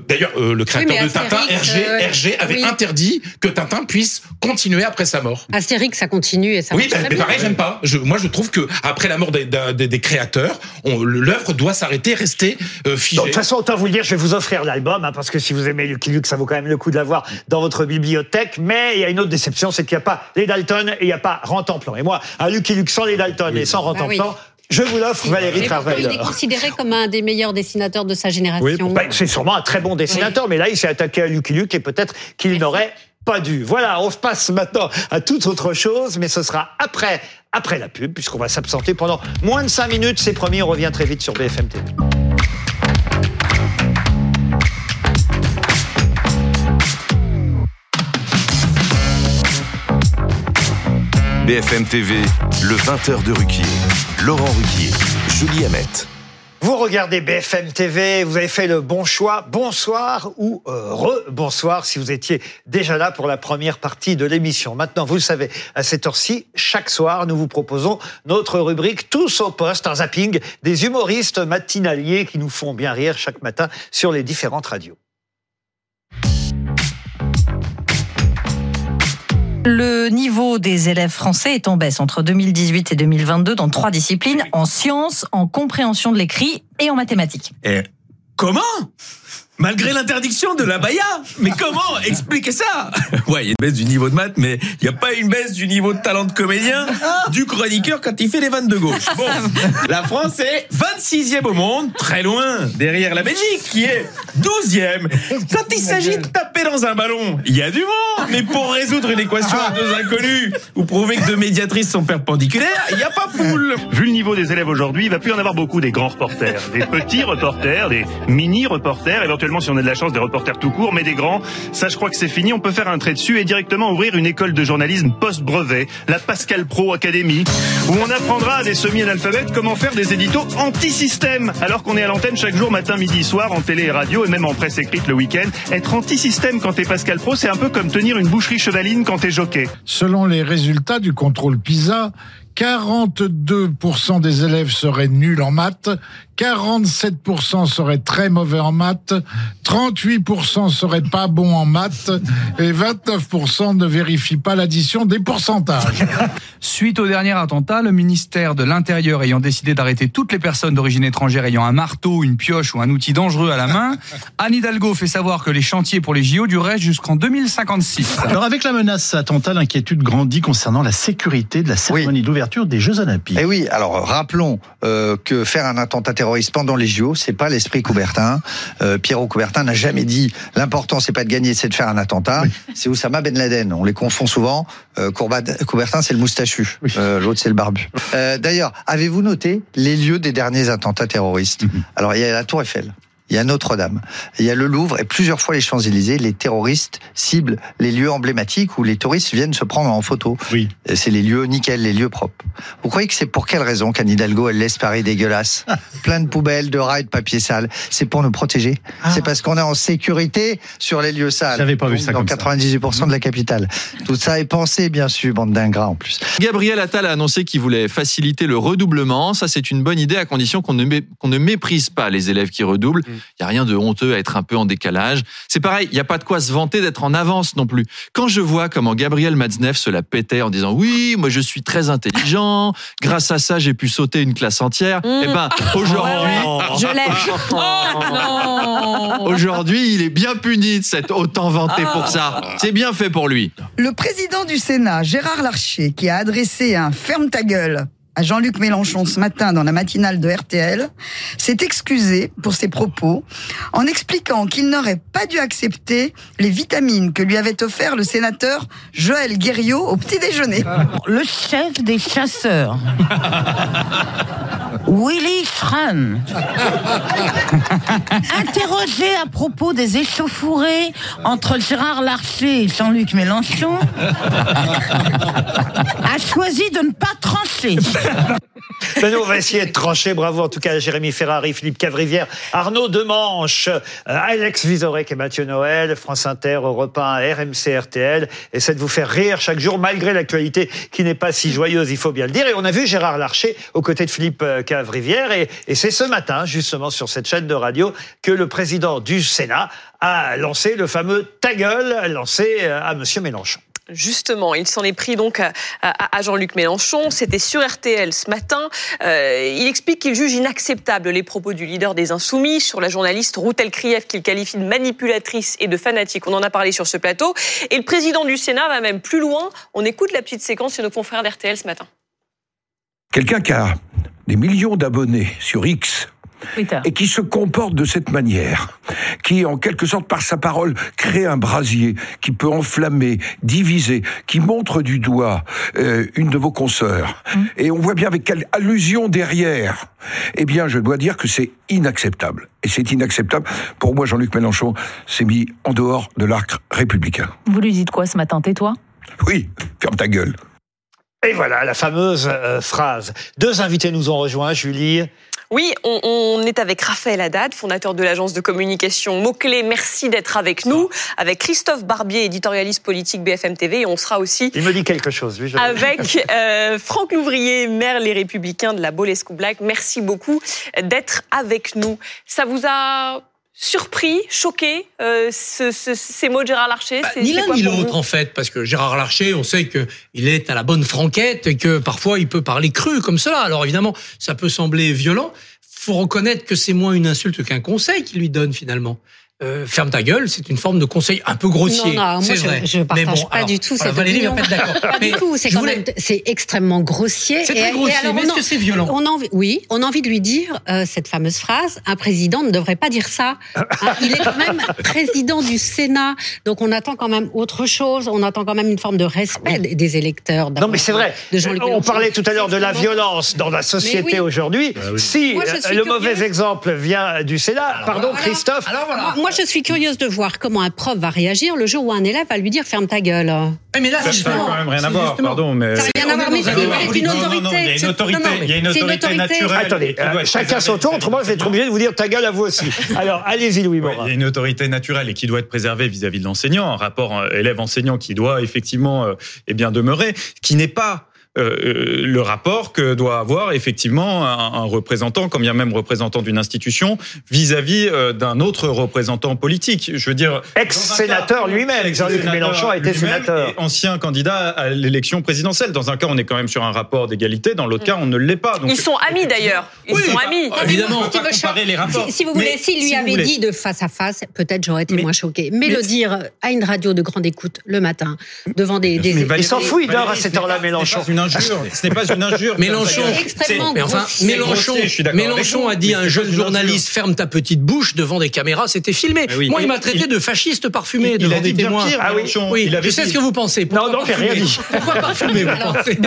[SPEAKER 6] d'ailleurs, le créateur de Tintin, Hergé, avait interdit que Tintin puisse continuer après sa mort.
[SPEAKER 7] Astérix, ça continue et ça.
[SPEAKER 6] Oui, mais pareil, j'aime pas. moi, je trouve que après la mort des, des, créateurs, l'œuvre doit s'arrêter, rester euh, figée.
[SPEAKER 1] de toute façon, autant vous le dire, je vais vous offrir l'album, hein, parce que si vous aimez Lucky Luke, ça vaut quand même le coup de l'avoir dans votre bibliothèque. Mais il y a une autre déception, c'est qu'il n'y a pas les Dalton et il n'y a pas Rantanplan. Et moi, un Lucky Luke sans les Dalton et sans bah Rantanplan, je vous l'offre, Valérie Travail.
[SPEAKER 7] Il est considéré comme un des meilleurs dessinateurs de sa génération.
[SPEAKER 1] Bah, c'est sûrement un très bon dessinateur, mais là, il s'est attaqué à Lucky Luke et peut-être qu'il n'aurait pas dû. Voilà, on se passe maintenant à toute autre chose, mais ce sera après, après la pub, puisqu'on va s'absenter pendant moins de 5 minutes. C'est promis, on revient très vite sur BFM TV.
[SPEAKER 9] BFM TV, le 20h de Ruquier. Laurent Ruquier, Julie Hamet.
[SPEAKER 1] Vous regardez BFM TV, vous avez fait le bon choix. Bonsoir ou euh, re-bonsoir si vous étiez déjà là pour la première partie de l'émission. Maintenant, vous le savez, à cette heure-ci, chaque soir, nous vous proposons notre rubrique Tous au poste, un zapping des humoristes matinaliers qui nous font bien rire chaque matin sur les différentes radios.
[SPEAKER 10] Le niveau des élèves français est en baisse entre 2018 et 2022 dans trois disciplines, en sciences, en compréhension de l'écrit et en mathématiques.
[SPEAKER 11] Et comment? Malgré l'interdiction de la baya Mais comment expliquer ça? Ouais, il y a une baisse du niveau de maths, mais il n'y a pas une baisse du niveau de talent de comédien du chroniqueur quand il fait les vannes de gauche. Bon, la France est 26e au monde, très loin derrière la Belgique, qui est 12e. Quand il s'agit de taper dans un ballon, il y a du monde. Mais pour résoudre une équation à deux inconnus ou prouver que deux médiatrices sont perpendiculaires, il n'y a pas foule.
[SPEAKER 12] Vu le niveau des élèves aujourd'hui, il va plus y en avoir beaucoup des grands reporters. Des petits reporters, des mini-reporters, éventuellement si on a de la chance des reporters tout court, mais des grands. Ça, je crois que c'est fini. On peut faire un trait dessus et directement ouvrir une école de journalisme post-brevet, la Pascal Pro Academy, où on apprendra à des semi-analphabètes comment faire des éditos anti-système, alors qu'on est à l'antenne chaque jour, matin, midi, soir, en télé et radio, et même en presse écrite le week-end. Être anti-système quand t'es Pascal Pro, c'est un peu comme tenir une boucherie chevaline quand t'es jockey.
[SPEAKER 13] Selon les résultats du contrôle PISA, 42% des élèves seraient nuls en maths, 47% seraient très mauvais en maths, 38% seraient pas bons en maths et 29% ne vérifient pas l'addition des pourcentages.
[SPEAKER 14] Suite au dernier attentat, le ministère de l'Intérieur ayant décidé d'arrêter toutes les personnes d'origine étrangère ayant un marteau, une pioche ou un outil dangereux à la main, Anne Hidalgo fait savoir que les chantiers pour les JO dureraient jusqu'en 2056.
[SPEAKER 15] Alors avec la menace attentat, l'inquiétude grandit concernant la sécurité de la cérémonie d'ouverture des Jeux Olympiques.
[SPEAKER 16] Eh oui, alors rappelons euh, que faire un attentat terroriste pendant les JO, c'est pas l'esprit Coubertin. Euh, Pierrot Coubertin n'a jamais dit l'important c'est pas de gagner, c'est de faire un attentat. C'est Oussama Ben Laden. On les confond souvent. Euh, Coubertin c'est le moustachu, euh, l'autre c'est le barbu. D'ailleurs, avez-vous noté les lieux des derniers attentats terroristes? Alors il y a la Tour Eiffel. Il y a Notre-Dame, il y a le Louvre et plusieurs fois les Champs-Élysées, les terroristes ciblent les lieux emblématiques où les touristes viennent se prendre en photo.
[SPEAKER 15] Oui.
[SPEAKER 16] C'est les lieux nickel, les lieux propres. Vous croyez que c'est pour quelle raison qu'Anne Hidalgo, elle laisse Paris dégueulasse Plein de poubelles, de rats et de papier sale. C'est pour nous protéger. C'est parce qu'on est en sécurité sur les lieux sales.
[SPEAKER 15] J'avais pas vu ça
[SPEAKER 16] Dans
[SPEAKER 15] comme ça.
[SPEAKER 16] 98% de la capitale. Tout ça est pensé, bien sûr, bande d'ingrats en plus.
[SPEAKER 17] Gabriel Attal a annoncé qu'il voulait faciliter le redoublement. Ça, c'est une bonne idée à condition qu'on ne, mé- qu'on ne méprise pas les élèves qui redoublent. Il n'y a rien de honteux à être un peu en décalage. C'est pareil, il n'y a pas de quoi se vanter d'être en avance non plus. Quand je vois comment Gabriel Matzneff se la pétait en disant oui, moi je suis très intelligent, grâce à ça j'ai pu sauter une classe entière. Eh ben, aujourd'hui,
[SPEAKER 18] Je. Oh non
[SPEAKER 17] aujourd'hui, il est bien puni de s'être autant vanté pour ça. C'est bien fait pour lui.
[SPEAKER 19] Le président du Sénat, Gérard Larcher, qui a adressé un ferme ta gueule Jean-Luc Mélenchon ce matin dans la matinale de RTL, s'est excusé pour ses propos en expliquant qu'il n'aurait pas dû accepter les vitamines que lui avait offert le sénateur Joël Guerriot au petit déjeuner.
[SPEAKER 18] Le chef des chasseurs. Willy Schran. Interrogé à propos des échauffourées entre Gérard Larcher et Jean-Luc Mélenchon, a choisi de ne pas trancher.
[SPEAKER 1] Ben nous, on va essayer de trancher. Bravo en tout cas à Jérémy Ferrari, Philippe Cavrivière, Arnaud Demanche, euh, Alex Vizorek et Mathieu Noël, France Inter, Europe 1, RMC, RTL. Essaie de vous faire rire chaque jour malgré l'actualité qui n'est pas si joyeuse, il faut bien le dire. Et on a vu Gérard Larcher aux côtés de Philippe euh, Cavrivière. Et, et c'est ce matin, justement, sur cette chaîne de radio, que le président du Sénat a lancé le fameux ta gueule lancé euh, à Monsieur Mélenchon.
[SPEAKER 2] Justement, il s'en est pris donc à, Jean-Luc Mélenchon. C'était sur RTL ce matin. Euh, il explique qu'il juge inacceptable les propos du leader des Insoumis sur la journaliste Routel Krief qu'il qualifie de manipulatrice et de fanatique. On en a parlé sur ce plateau. Et le président du Sénat va même plus loin. On écoute la petite séquence sur nos confrères d'RTL ce matin.
[SPEAKER 20] Quelqu'un qui a des millions d'abonnés sur X et qui se comporte de cette manière, qui en quelque sorte par sa parole crée un brasier qui peut enflammer, diviser, qui montre du doigt euh, une de vos consoeurs, et on voit bien avec quelle allusion derrière, eh bien je dois dire que c'est inacceptable. Et c'est inacceptable. Pour moi, Jean-Luc Mélenchon s'est mis en dehors de l'arc républicain.
[SPEAKER 18] Vous lui dites quoi ce matin? Tais-toi
[SPEAKER 20] Oui, ferme ta gueule.
[SPEAKER 1] Et voilà la fameuse euh, phrase. Deux invités nous ont rejoints, Julie.
[SPEAKER 2] Oui, on, on est avec Raphaël Haddad, fondateur de l'agence de communication Mots-Clés. Merci d'être avec nous. Avec Christophe Barbier, éditorialiste politique BFM TV. Et on sera aussi
[SPEAKER 1] Il me dit quelque chose, lui. je-
[SPEAKER 2] avec euh, Franck Louvrier, maire Les Républicains de la Bolescu Black. Merci beaucoup d'être avec nous. Ça vous a surpris, choqué, euh, ce- ce- ces mots de Gérard Larcher C'est-
[SPEAKER 21] Ni l'un ni l'autre en fait, parce que Gérard Larcher, on sait que il est à la bonne franquette et que parfois il peut parler cru comme cela. Alors évidemment, ça peut sembler violent. Faut reconnaître que c'est moins une insulte qu'un conseil qu'il lui donne finalement. Euh, ferme ta gueule, c'est une forme de conseil un peu grossier.
[SPEAKER 7] Non, non, moi
[SPEAKER 21] c'est
[SPEAKER 7] je,
[SPEAKER 21] vrai.
[SPEAKER 7] je
[SPEAKER 21] Mais
[SPEAKER 7] partage
[SPEAKER 21] bon,
[SPEAKER 7] pas
[SPEAKER 21] alors,
[SPEAKER 7] du tout
[SPEAKER 21] voilà,
[SPEAKER 7] cette
[SPEAKER 21] Valérie va
[SPEAKER 7] opinion.
[SPEAKER 21] pas être d'accord.
[SPEAKER 7] Pas
[SPEAKER 21] Mais
[SPEAKER 7] du tout, c'est
[SPEAKER 21] je voulais-
[SPEAKER 7] extrêmement grossier.
[SPEAKER 21] C'est très grossier, mais
[SPEAKER 7] on
[SPEAKER 21] est-ce que c'est violent?
[SPEAKER 7] on a envie, Oui, on a envie de lui dire euh, cette fameuse phrase un président ne devrait pas dire ça. Hein, il est quand même président du Sénat, donc on attend quand même autre chose. On attend quand même une forme de respect des- des électeurs.
[SPEAKER 1] Non, mais c'est vrai.
[SPEAKER 7] De
[SPEAKER 1] On parlait tout à l'heure de la violence dans la société
[SPEAKER 7] Mais oui.
[SPEAKER 1] aujourd'hui.
[SPEAKER 7] Bah oui.
[SPEAKER 1] Si
[SPEAKER 7] Moi, je
[SPEAKER 1] euh, le mauvais exemple vient du Sénat, pardon. Christophe.
[SPEAKER 21] Alors voilà.
[SPEAKER 7] Moi, je suis curieuse de voir comment un prof va réagir le jour où un élève va lui dire ferme ta gueule.
[SPEAKER 8] mais là, ça n'a quand même rien à voir, pardon. Mais...
[SPEAKER 7] Ça n'a rien à voir, mais c'est une autorité.
[SPEAKER 8] Non, non, il y a une autorité, il y a une autorité naturelle.
[SPEAKER 1] Attendez, euh, chacun son tour, autrement je vais être obligé de vous dire ta gueule à vous aussi. Alors, allez-y, Louis Morin.
[SPEAKER 8] Il y a une autorité naturelle et qui doit être préservée vis-à-vis de l'enseignant, un rapport euh, élève-enseignant qui doit effectivement euh, eh bien demeurer, qui n'est pas euh, le rapport que doit avoir effectivement un, représentant, comme bien même représentant d'une institution, vis-à-vis euh, d'un autre représentant politique. Je veux dire,
[SPEAKER 1] ex-sénateur lui-même. Jean-Luc Mélenchon a été sénateur,
[SPEAKER 8] ancien candidat à l'élection présidentielle. Dans un cas, on est quand même sur un rapport d'égalité. Dans l'autre cas, on ne l'est pas.
[SPEAKER 2] Donc, Ils sont amis d'ailleurs. Ils sont
[SPEAKER 8] bah,
[SPEAKER 2] amis.
[SPEAKER 8] Évidemment, on va comparer les rapports.
[SPEAKER 7] Si, vous voulez, s'il lui avait dit de face à face, peut-être j'aurais été moins choqué. Mais, le dire à une radio de grande écoute le matin devant des, des
[SPEAKER 1] il s'en fout, il dort à cette heure-là, Mélenchon.
[SPEAKER 8] Une injure. Ce n'est pas une injure.
[SPEAKER 21] Mélenchon, mais enfin, Mélenchon, Mélenchon a dit à un jeune journaliste ferme ta petite bouche devant des caméras, c'était filmé. Moi, il m'a traité de fasciste parfumé devant des témoins.
[SPEAKER 1] Ah oui,
[SPEAKER 21] oui. Je sais ce que vous pensez?
[SPEAKER 1] Non, non, j'ai rien dit.
[SPEAKER 21] Pourquoi parfumer vous pensez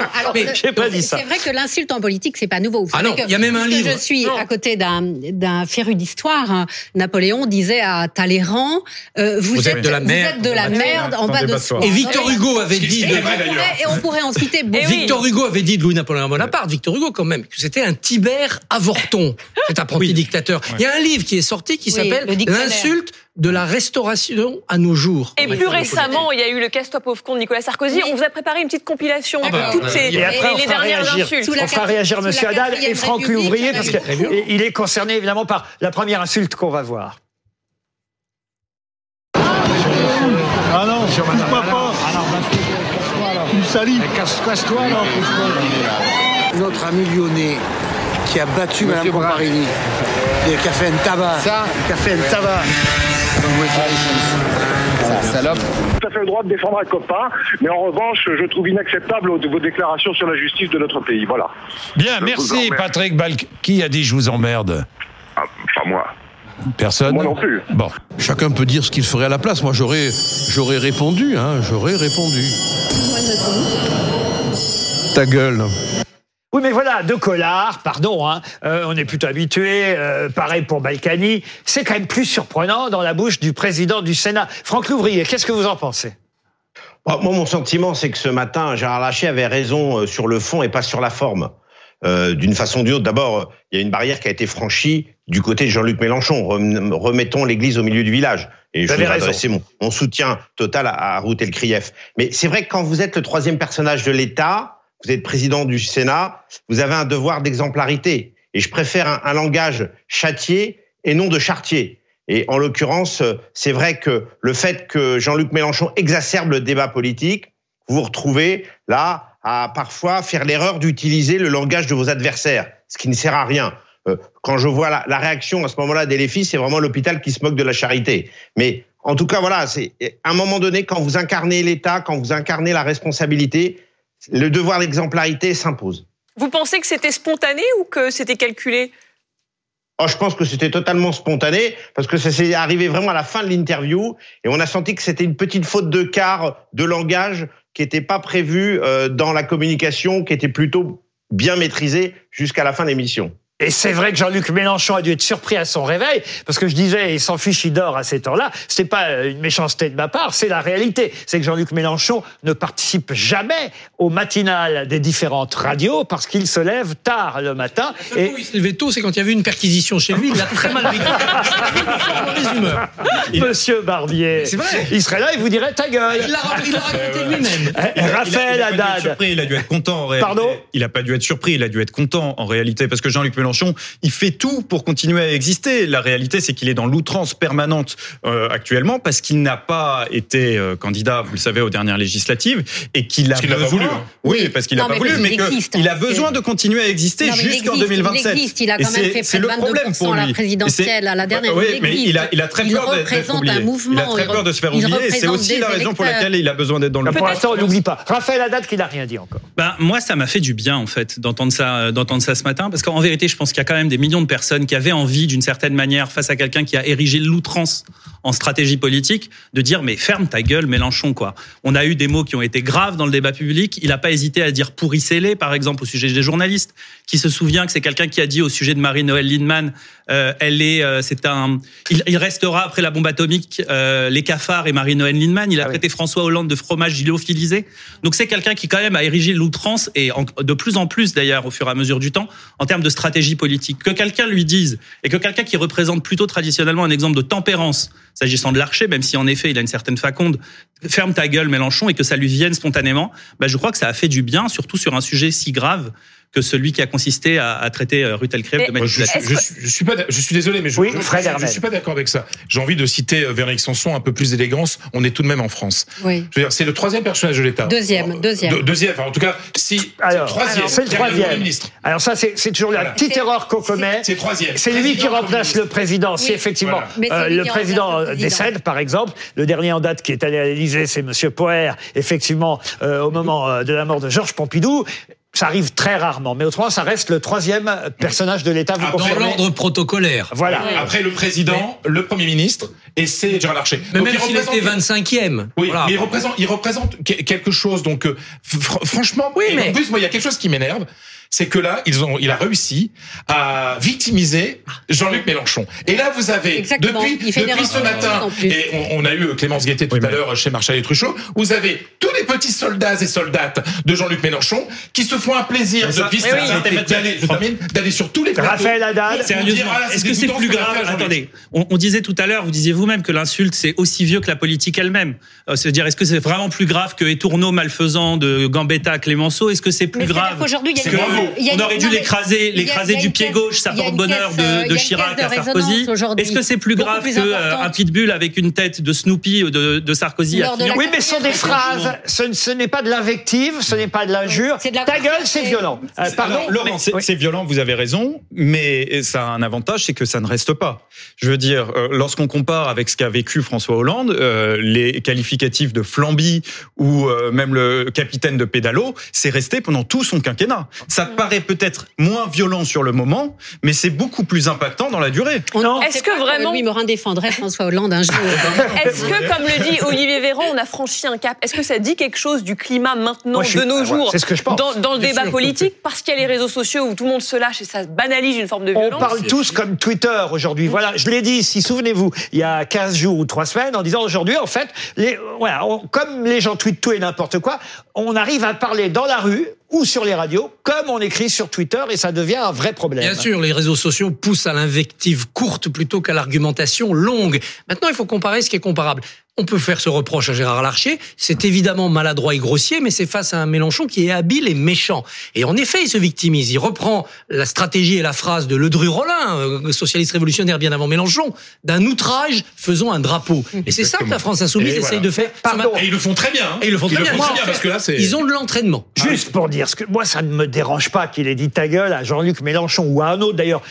[SPEAKER 1] J'ai pas dit ça.
[SPEAKER 7] C'est vrai que l'insulte en politique, c'est pas nouveau.
[SPEAKER 21] Ah non, il y a même un livre.
[SPEAKER 7] Je suis à côté d'un féru d'histoire. Hein. Napoléon disait à Talleyrand, euh, vous, êtes de la merde, de la merde en bas de soi.
[SPEAKER 21] Et Victor Hugo avait dit.
[SPEAKER 7] Et on pourrait en citer beaucoup.
[SPEAKER 21] Victor Hugo avait dit de Louis-Napoléon Bonaparte, Victor Hugo quand même, que c'était un Tibère avorton, cet apprenti dictateur. Il y a un livre qui est sorti qui s'appelle L'insulte de la restauration à nos jours.
[SPEAKER 2] Et plus récemment, il y a eu le casse-toi pauvre con de Nicolas Sarkozy. On vous a préparé une petite compilation
[SPEAKER 1] ah
[SPEAKER 2] avec toutes ces,
[SPEAKER 1] et après, les, dernières insultes.
[SPEAKER 2] On
[SPEAKER 1] fera réagir M. Haddad et Franck Louvrier parce qu'il est concerné évidemment par la première insulte qu'on va voir.
[SPEAKER 22] Ah non, pourquoi Tu salis. Casse-toi là.
[SPEAKER 23] Notre ami lyonnais qui a battu Mme Comparini, qui a fait un tabac. Ça Qui a fait un tabac.
[SPEAKER 22] Salope.
[SPEAKER 24] Tout à fait le droit de défendre un copain, mais en revanche, je trouve inacceptable vos déclarations sur la justice de notre pays. Voilà.
[SPEAKER 20] Bien, merci Patrick Balk. Qui a dit je vous emmerde?
[SPEAKER 24] Ah, Pas moi.
[SPEAKER 20] Personne
[SPEAKER 24] Moi non plus.
[SPEAKER 20] Bon.
[SPEAKER 25] Chacun peut dire ce qu'il ferait à la place. Moi, j'aurais, j'aurais répondu, hein, j'aurais répondu. Ta gueule.
[SPEAKER 1] Oui, mais voilà, de Collard, pardon, hein, euh, on est plutôt habitué, euh, pareil pour Balkany, c'est quand même plus surprenant dans la bouche du président du Sénat. Franck Louvrier, qu'est-ce que vous en pensez?
[SPEAKER 26] Moi, mon sentiment, c'est que ce matin, Gérard Lachet avait raison euh, sur le fond et pas sur la forme. D'une façon ou d'une autre, d'abord, il y a une barrière qui a été franchie du côté de Jean-Luc Mélenchon. Remettons l'église au milieu du village. Et je voudrais adresser mon, mon, soutien total à, à Ruth Elkrief. Mais c'est vrai que quand vous êtes le troisième personnage de l'État, vous êtes président du Sénat, vous avez un devoir d'exemplarité. Et je préfère un, un, langage châtié et non de chartier. Et en l'occurrence, c'est vrai que le fait que Jean-Luc Mélenchon exacerbe le débat politique, vous vous retrouvez là à parfois faire l'erreur d'utiliser le langage de vos adversaires, ce qui ne sert à rien. Euh, quand je vois la, la réaction à ce moment-là d'Elefis, c'est vraiment l'hôpital qui se moque de la charité. Mais en tout cas, voilà, c'est à un moment donné, quand vous incarnez l'État, quand vous incarnez la responsabilité, le devoir d'exemplarité s'impose.
[SPEAKER 2] Vous pensez que c'était spontané ou que c'était calculé?
[SPEAKER 26] Oh, je pense que c'était totalement spontané parce que ça s'est arrivé vraiment à la fin de l'interview et on a senti que c'était une petite faute de quart de langage qui n'était pas prévue euh, dans la communication, qui était plutôt bien maîtrisée jusqu'à la fin de l'émission.
[SPEAKER 1] Et c'est vrai que Jean-Luc Mélenchon a dû être surpris à son réveil, parce que je disais, il s'en fiche, il dort à cette heure-là. C'est pas une méchanceté de ma part, c'est la réalité. C'est que Jean-Luc Mélenchon ne participe jamais au matinal des différentes radios parce qu'il se lève tard le matin.
[SPEAKER 21] Et il se levait tôt, c'est quand il y avait une perquisition chez lui, il a très mal vécu.
[SPEAKER 1] Monsieur Barbier,
[SPEAKER 21] vrai.
[SPEAKER 1] il serait là, il vous dirait ta gueule.
[SPEAKER 21] Il l'a raconté lui-même.
[SPEAKER 1] Raphaël Haddad.
[SPEAKER 8] Il a dû être content en réalité.
[SPEAKER 1] Pardon?
[SPEAKER 8] Il n'a pas dû être surpris, il a dû être content en réalité, parce que Jean-Luc Mélenchon il fait tout pour continuer à exister. La réalité, c'est qu'il est dans l'outrance permanente euh, actuellement parce qu'il n'a pas été euh, candidat, vous le savez, aux dernières législatives et qu'il a besoin.
[SPEAKER 21] voulu. Hein.
[SPEAKER 8] Oui, parce qu'il n'a pas voulu, mais qu'il a besoin de continuer à exister jusqu'en 2027.
[SPEAKER 7] Il existe. Il a quand même fait près de 22% à la présidentielle à la dernière.
[SPEAKER 8] Oui, mais il a, il a très peur d'être oublié. Il a très peur de se faire oublier. C'est aussi la raison pour laquelle il a besoin d'être dans le.
[SPEAKER 1] Pour l'instant, on n'oublie pas. Raphaël Haddad qui n'a rien dit encore.
[SPEAKER 27] Ben, moi, ça m'a fait du bien en fait d'entendre ça, d'entendre ça ce matin, parce qu'en vérité, je pense qu'il y a quand même des millions de personnes qui avaient envie, d'une certaine manière, face à quelqu'un qui a érigé l'outrance en stratégie politique de dire mais ferme ta gueule Mélenchon quoi. On a eu des mots qui ont été graves dans le débat public. Il n'a pas hésité à dire pourrissez-les par exemple au sujet des journalistes. Qui se souvient que c'est quelqu'un qui a dit au sujet de Marie-Noël Lindemann, euh, elle est, euh, c'est un, il, il, restera après la bombe atomique euh, les cafards et Marie-Noël Lindemann. Il a traité François Hollande de fromage gyrophilisé. Donc c'est quelqu'un qui quand même a érigé l'outrance et en- de plus en plus d'ailleurs au fur et à mesure du temps en termes de stratégie Que quelqu'un lui dise et que quelqu'un qui représente plutôt traditionnellement un exemple de tempérance s'agissant de l'archer, même si en effet il a une certaine faconde, ferme ta gueule Mélenchon et que ça lui vienne spontanément, bah, je crois que ça a fait du bien, surtout sur un sujet si grave que celui qui a consisté à, à traiter euh, Ruth Elkrieff de
[SPEAKER 6] Moi, je, je, suis, je suis pas, je suis désolé, mais je,
[SPEAKER 27] Oui,
[SPEAKER 6] je, suis pas d'accord avec ça. J'ai envie de citer euh, Véronique Sanson, un peu plus d'élégance. On est tout de même en France.
[SPEAKER 7] Oui.
[SPEAKER 6] Je veux dire, c'est le troisième personnage de l'État.
[SPEAKER 7] Deuxième, deuxième.
[SPEAKER 6] De- deuxième, enfin, en tout cas, si
[SPEAKER 1] Alors,
[SPEAKER 6] c'est le troisième,
[SPEAKER 1] c'est le troisième.
[SPEAKER 6] Ministre.
[SPEAKER 1] Alors ça, c'est c'est toujours la petite erreur qu'on commet.
[SPEAKER 6] C'est troisième.
[SPEAKER 1] C'est lui qui remplace le président. Si effectivement
[SPEAKER 6] Voilà.
[SPEAKER 1] Euh, le
[SPEAKER 6] qui
[SPEAKER 1] président décède, par exemple, le dernier en date qui est allé à l'Élysée, c'est Monsieur Poher. Effectivement, euh, au moment euh, de la mort de Georges Pompidou. Ça arrive très rarement, mais autrement, ça reste le troisième personnage de l'État. Vous
[SPEAKER 21] Ah, dans l'ordre protocolaire.
[SPEAKER 1] Voilà.
[SPEAKER 6] Après le président, le Premier ministre, et c'est Gérard Larcher.
[SPEAKER 21] Mais
[SPEAKER 6] Donc,
[SPEAKER 21] même
[SPEAKER 6] il
[SPEAKER 21] s'il
[SPEAKER 6] représente-
[SPEAKER 21] était 25e.
[SPEAKER 6] Oui,
[SPEAKER 21] Voilà.
[SPEAKER 6] mais il représente, il représente que- quelque chose. Donc, euh, fr- franchement, et
[SPEAKER 21] mais-
[SPEAKER 6] en plus, moi, il y a quelque chose qui m'énerve. C'est que là, ils ont, il a réussi à victimiser Jean-Luc Mélenchon. Et là, vous avez,
[SPEAKER 7] Exactement.
[SPEAKER 6] depuis, depuis ce matin, et on, on a eu Clémence Guettet tout à l'heure chez Marshall et Truchot, vous avez tous les petits soldats et soldates de Jean-Luc Mélenchon qui se font un plaisir ce
[SPEAKER 27] oui,
[SPEAKER 6] d'aller, sur tous les plateaux.
[SPEAKER 1] Raphaël Haddad.
[SPEAKER 6] ah
[SPEAKER 27] est-ce que c'est plus grave. Attendez, on, on disait tout à l'heure, vous disiez vous-même que l'insulte c'est aussi vieux que la politique elle-même. Euh, C'est-à-dire, est-ce que c'est vraiment plus grave que Etourneau malfaisant de Gambetta à Clémenceau? Est-ce que c'est plus
[SPEAKER 7] Mais
[SPEAKER 27] grave
[SPEAKER 7] qu'aujourd'hui, il y a
[SPEAKER 27] On aurait dû l'écraser, l'écraser du pied gauche, ça
[SPEAKER 7] euh, y a
[SPEAKER 27] de,
[SPEAKER 7] caisse
[SPEAKER 27] Chirac
[SPEAKER 7] de
[SPEAKER 27] à Sarkozy. Est-ce que c'est plus grave
[SPEAKER 7] plus
[SPEAKER 27] qu'un
[SPEAKER 7] importante.
[SPEAKER 27] pitbull avec une tête de Snoopy de, de Sarkozy à
[SPEAKER 1] Oui, mais ce sont des phrases. Ce, ce n'est pas de l'invective, ce n'est pas de l'injure. Ta gueule, c'est violent. Euh, pardon.
[SPEAKER 8] Laurent, c'est violent, vous avez raison, mais ça a un avantage, c'est que ça ne reste pas. Je veux dire, euh, lorsqu'on compare avec ce qu'a vécu François Hollande, euh, les qualificatifs de flambi ou euh, même le capitaine de pédalo, c'est resté pendant tout son quinquennat. Ça paraît peut-être moins violent sur le moment, mais c'est beaucoup plus impactant dans la durée.
[SPEAKER 2] Est-ce que vraiment-
[SPEAKER 7] Louis Morin défendrait François Hollande un jour
[SPEAKER 2] Est-ce que, comme le dit Olivier Véran, on a franchi un cap? Est-ce que ça dit quelque chose du climat maintenant
[SPEAKER 1] Moi, je suis-
[SPEAKER 2] de nos
[SPEAKER 1] ah,
[SPEAKER 2] jours
[SPEAKER 1] c'est ce que je pense.
[SPEAKER 2] dans, dans le débat
[SPEAKER 1] sûr.
[SPEAKER 2] politique? Parce qu'il y a les réseaux sociaux où tout le monde se lâche et ça banalise une forme de
[SPEAKER 1] On
[SPEAKER 2] violence.
[SPEAKER 1] parle tous comme Twitter aujourd'hui. Voilà, je l'ai dit ici, souvenez-vous, il y a 15 jours ou 3 semaines, en disant aujourd'hui, en fait, les, voilà, on- comme les gens tweetent tout et n'importe quoi, on arrive à parler dans la rue ou sur les radios, comme on écrit sur Twitter, et ça devient un vrai problème.
[SPEAKER 21] Bien sûr, les réseaux sociaux poussent à l'invective courte plutôt qu'à l'argumentation longue. Maintenant, il faut comparer ce qui est comparable. On peut faire ce reproche à Gérard Larcher. C'est évidemment maladroit et grossier, mais c'est face à un Mélenchon qui est habile et méchant. Et en effet, il se victimise. Il reprend la stratégie et la phrase de Ledru-Rollin, euh, socialiste révolutionnaire bien avant Mélenchon, d'un outrage faisons un drapeau. Et c'est ça que la France insoumise
[SPEAKER 6] Et
[SPEAKER 21] essaye
[SPEAKER 6] voilà.
[SPEAKER 21] de faire.
[SPEAKER 6] Et ils le font très bien. hein.
[SPEAKER 21] Et ils le font très bien. En fait,
[SPEAKER 6] parce que là, c'est.
[SPEAKER 21] Ils ont de l'entraînement.
[SPEAKER 1] Juste pour dire, ce que moi, ça ne me dérange pas qu'il ait dit ta gueule à Jean-Luc Mélenchon ou à un autre d'ailleurs,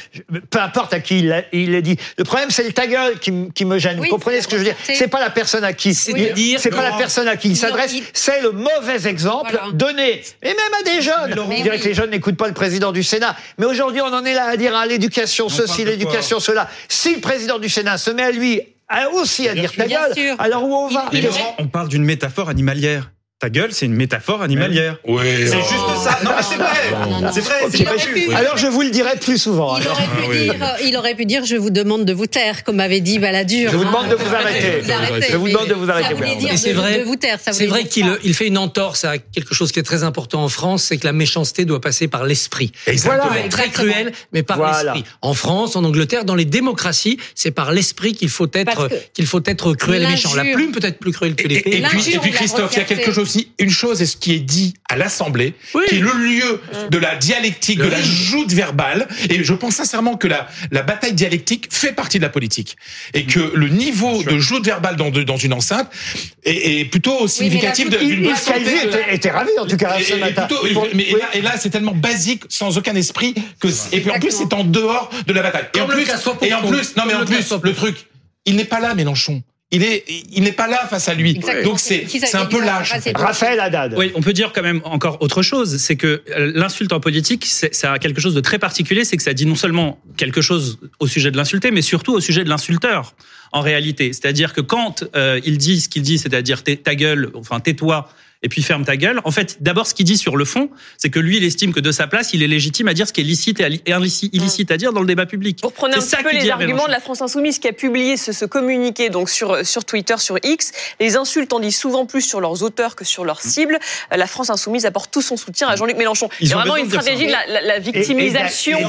[SPEAKER 1] peu importe à qui il l'a- dit. Le problème, c'est le ta gueule qui, me gêne.
[SPEAKER 7] Oui,
[SPEAKER 1] Vous comprenez ce que je veux dire?
[SPEAKER 7] C'est
[SPEAKER 1] pas la personne à qui.
[SPEAKER 21] C'est
[SPEAKER 1] pas la personne à qui il s'adresse. C'est le mauvais exemple
[SPEAKER 7] Voilà.
[SPEAKER 1] donné, et même à des jeunes. On dirait que les jeunes n'écoutent pas le président du Sénat. Mais aujourd'hui, on en est là à dire à l'éducation
[SPEAKER 8] parle
[SPEAKER 1] ceci, l'éducation cela. Si le président du Sénat se met à lui aussi à dire ta gueule, alors où on va
[SPEAKER 8] Mais on parle d'une métaphore animalière. Ta gueule, c'est une métaphore animalière.
[SPEAKER 6] Oui.
[SPEAKER 8] C'est juste ça. Non, mais c'est vrai. C'est vrai.
[SPEAKER 1] Ok,
[SPEAKER 8] C'est pas
[SPEAKER 1] bah. Alors je vous le dirai plus souvent.
[SPEAKER 7] Il
[SPEAKER 1] alors.
[SPEAKER 7] aurait, pu dire, euh, il aurait pu dire je vous demande de vous taire, comme avait dit Balladur.
[SPEAKER 1] Je vous
[SPEAKER 7] hein.
[SPEAKER 1] demande de vous arrêter.
[SPEAKER 7] arrêter,
[SPEAKER 1] Je vous demande de vous arrêter.
[SPEAKER 21] C'est
[SPEAKER 7] de,
[SPEAKER 21] vrai,
[SPEAKER 7] de vous taire. ça
[SPEAKER 21] c'est vrai qu'il fait une entorse à quelque chose qui est très important en France, c'est que la méchanceté doit passer par l'esprit. Ça
[SPEAKER 1] Voilà.
[SPEAKER 21] peut être très
[SPEAKER 7] Exactement.
[SPEAKER 21] cruel, mais par
[SPEAKER 1] Voilà.
[SPEAKER 21] l'esprit. En France, en Angleterre, dans les démocraties, c'est par l'esprit qu'il faut être qu'il faut être cruel et méchant. La plume peut être plus cruelle que
[SPEAKER 6] Et,
[SPEAKER 21] l'épée.
[SPEAKER 6] et puis, Christophe, il y a quelque chose aussi, une chose est ce qui est dit à l'Assemblée,
[SPEAKER 21] Oui.
[SPEAKER 6] qui est le lieu de la dialectique, de la joute verbale. Et je pense sincèrement que la, la bataille dialectique fait partie de la politique. Et que le niveau de joute verbale dans, de- dans une enceinte est, est plutôt significatif de- d'une bonne santé
[SPEAKER 1] était, était ravi en tout cas
[SPEAKER 6] Et-
[SPEAKER 1] ce
[SPEAKER 6] et
[SPEAKER 1] matin.
[SPEAKER 6] plutôt- mais
[SPEAKER 1] oui.
[SPEAKER 6] là, et là, c'est tellement basique, sans aucun esprit, que et puis en plus c'est en dehors de la bataille. Et en plus, et en plus, non mais en
[SPEAKER 21] le
[SPEAKER 6] plus, le truc, il n'est pas là, Mélenchon. Il est, il n'est pas là face à lui.
[SPEAKER 7] Exactement.
[SPEAKER 6] Donc c'est, c'est un peu lâche.
[SPEAKER 1] Raphaël Haddad.
[SPEAKER 27] Oui, on peut dire quand même encore autre chose, c'est que l'insulte en politique, c'est- ça a quelque chose de très particulier, c'est que ça dit non seulement quelque chose au sujet de l'insulté, mais surtout au sujet de l'insulteur. en réalité. C'est-à-dire que quand euh, il dit ce qu'il dit, c'est-à-dire ta gueule, enfin tais-toi, et puis ferme ta gueule. En fait, d'abord, ce qu'il dit sur le fond, c'est que lui, il estime que de sa place, il est légitime à dire ce qui est licite et illicite à dire dans le débat public.
[SPEAKER 2] Pour prendre un petit peu les arguments de la France Insoumise qui a publié ce, ce communiqué donc sur, sur Twitter, sur X, les insultes en disent souvent plus sur leurs auteurs que sur leurs mmh. cibles. La France Insoumise apporte tout son soutien à Jean-Luc Mélenchon. Il y a vraiment une stratégie de la, victimisation.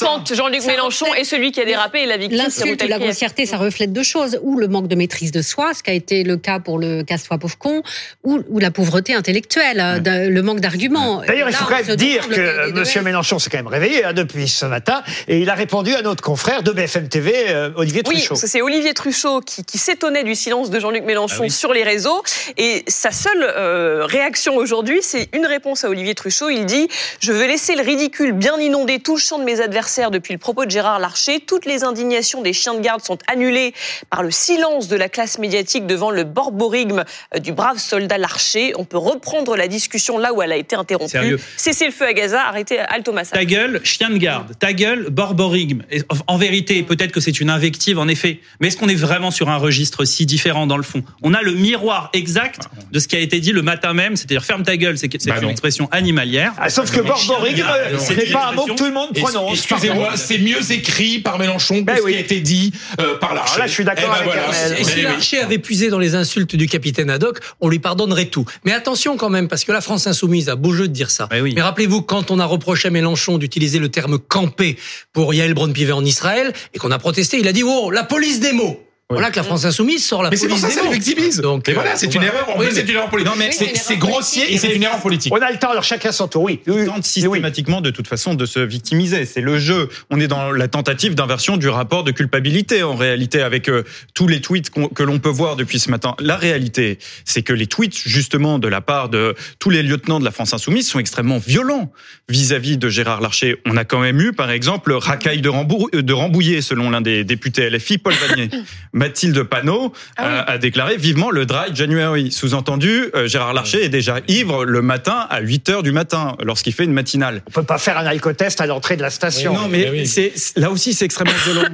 [SPEAKER 2] quand Jean-Luc Mélenchon est celui qui a dérapé et la victime,
[SPEAKER 7] L'insulte la grossièreté, ça reflète deux choses. Ou le manque de maîtrise de soi, ce qui a été le cas pour le casse-toi pauvre con, ou, ou la pauvreté intellectuelle, hein, le manque d'arguments.
[SPEAKER 1] D'ailleurs, il faut quand même dire que M. Mélenchon s'est quand même réveillé hein, depuis ce matin et il a répondu à notre confrère de BFM TV, euh, Olivier Truchot.
[SPEAKER 2] Oui, c'est Olivier Truchot qui, qui s'étonnait du silence de Jean-Luc Mélenchon ah sur les réseaux et sa seule euh, réaction aujourd'hui, c'est une réponse à Olivier Truchot. Il dit Je veux laisser le ridicule bien inonder tout le champ de mes adversaires depuis le propos de Gérard Larcher. Toutes les indignations des chiens de garde sont annulées par le silence de la classe médiatique devant le borborigme euh, du brave soldat Larcher. On peut reprendre la discussion là où elle a été interrompue. Cessez le feu à Gaza, arrêtez Alto
[SPEAKER 27] Ta gueule, chien de garde. Ta gueule, borborigme. En vérité, peut-être que c'est une invective, en effet. Mais est-ce qu'on est vraiment sur un registre si différent dans le fond? On a le miroir exact de ce qui a été dit le matin même, c'est-à-dire ferme ta gueule, c'est bah une expression animalière.
[SPEAKER 1] Ah, sauf que borborigme, ce n'est pas un mot que tout le monde prononce.
[SPEAKER 28] Excusez-moi, c'est mieux écrit par Mélenchon que ben ce qui a été dit euh, par Larcher.
[SPEAKER 1] là, je suis d'accord eh ben avec
[SPEAKER 21] Et si Larcher avait puisé dans les insultes du capitaine Haddock, on lui pardonnerait tout. Mais attention quand même, parce que la France insoumise a beau jeu de dire ça.
[SPEAKER 27] Mais,
[SPEAKER 21] Mais rappelez-vous, quand on a reproché à Mélenchon d'utiliser le terme camper pour Yael Braun-Pivet en Israël, et qu'on a protesté, il a dit, oh, la police des mots. Voilà que la France insoumise sort la
[SPEAKER 28] mais police.
[SPEAKER 21] Mais
[SPEAKER 28] c'est pour ça ça victimise. Donc et voilà, c'est une erreur. En c'est une erreur politique. Non, mais c'est grossier et c'est une erreur politique.
[SPEAKER 1] On a le temps, alors chacun son tour. Oui.
[SPEAKER 8] Il tente systématiquement, de toute façon, de se victimiser. C'est le jeu. On est dans la tentative d'inversion du rapport de culpabilité, en réalité, avec euh, tous les tweets que l'on peut voir depuis ce matin. La réalité, c'est que les tweets, justement, de la part de tous les lieutenants de la France insoumise sont extrêmement violents vis-à-vis de Gérard Larcher. On a quand même eu, par exemple, racaille de, Rambouillet, selon l'un des députés LFI, Paul Vanier. Mathilde Panot ah a déclaré vivement le dry January. Sous-entendu, euh, Gérard Larcher est déjà ivre le matin à 8 heures du matin lorsqu'il fait une matinale.
[SPEAKER 1] On peut pas faire un alcotest à l'entrée de la station.
[SPEAKER 8] non, mais, c'est là aussi c'est extrêmement violent.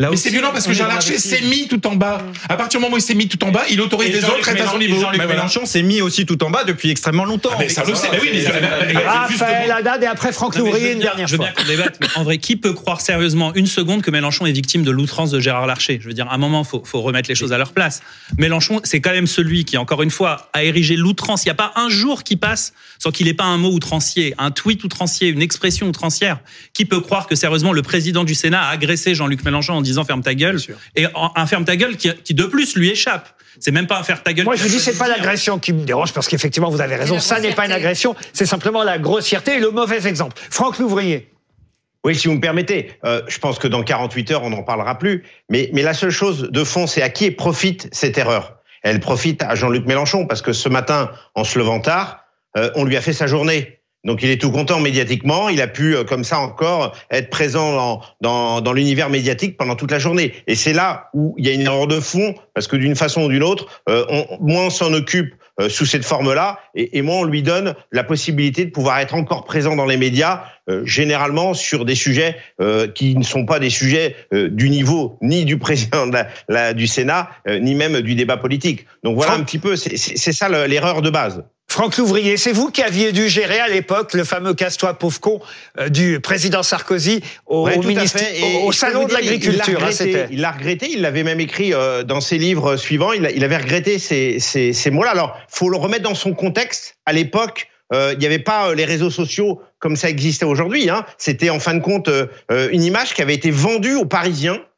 [SPEAKER 28] Là mais c'est violent parce que Gérard Larcher s'est mis tout en bas. À partir du moment où il s'est mis tout en bas, il autorise les autres à être à son niveau.
[SPEAKER 8] Jean-Luc Mélenchon s'est mis aussi tout en bas depuis extrêmement longtemps. Ah,
[SPEAKER 28] mais ça le sait. Mais oui, mais
[SPEAKER 1] Raphaël Haddad et après Franck Louvrier une dernière
[SPEAKER 27] fois. Je veux bien qu'on débatte, mais en vrai, qui peut croire sérieusement une seconde que Mélenchon est victime de l'outrance de Gérard Larcher? Je veux dire, à un moment, faut, faut remettre les choses à leur place. Mélenchon, c'est quand même celui qui, encore une fois, a érigé l'outrance. Il n'y a pas un jour qui passe sans qu'il n'ait pas un mot outrancier, un tweet outrancier, une expression outrancière. Qui peut croire que sérieusement le président du Sénat a agressé Jean-Luc Mélenchon en disant ferme ta gueule et un ferme ta gueule qui, qui de plus lui échappe. C'est même pas un faire ta gueule.
[SPEAKER 1] Moi, je vous dis, c'est pas l'agression qui me dérange parce qu'effectivement, vous avez raison. Ça n'est pas une agression. C'est simplement la grossièreté et le mauvais exemple. Franck Louvrier.
[SPEAKER 26] Oui, si vous me permettez, euh, je pense que dans 48 heures, on n'en parlera plus. Mais, mais la seule chose de fond, c'est à qui profite cette erreur? Elle profite à Jean-Luc Mélenchon, parce que ce matin, en se levant tard, euh, on lui a fait sa journée. Donc il est tout content médiatiquement, il a pu euh, comme ça encore être présent dans, dans, dans l'univers médiatique pendant toute la journée. Et c'est là où il y a une erreur de fond, parce que d'une façon ou d'une autre, euh, on, moins on s'en occupe sous cette forme-là, et, et, moins on lui donne la possibilité de pouvoir être encore présent dans les médias, généralement sur des sujets qui ne sont pas des sujets du niveau ni du président de la, du Sénat, ni même du débat politique. Donc voilà un petit peu, c'est ça l'erreur de base.
[SPEAKER 1] Franck Louvrier, c'est vous qui aviez dû gérer à l'époque le fameux casse-toi pauvre con euh, du président Sarkozy au, au, salon de l'agriculture.
[SPEAKER 26] Il l'a regretté, il l'avait même écrit euh, dans ses livres suivants. Il, il avait regretté ces, ces, ces mots-là. Alors, faut le remettre dans son contexte. À l'époque, euh, il n'y avait pas les réseaux sociaux comme ça existait aujourd'hui. Hein. C'était en fin de compte une image qui avait été vendue aux Parisiens euh,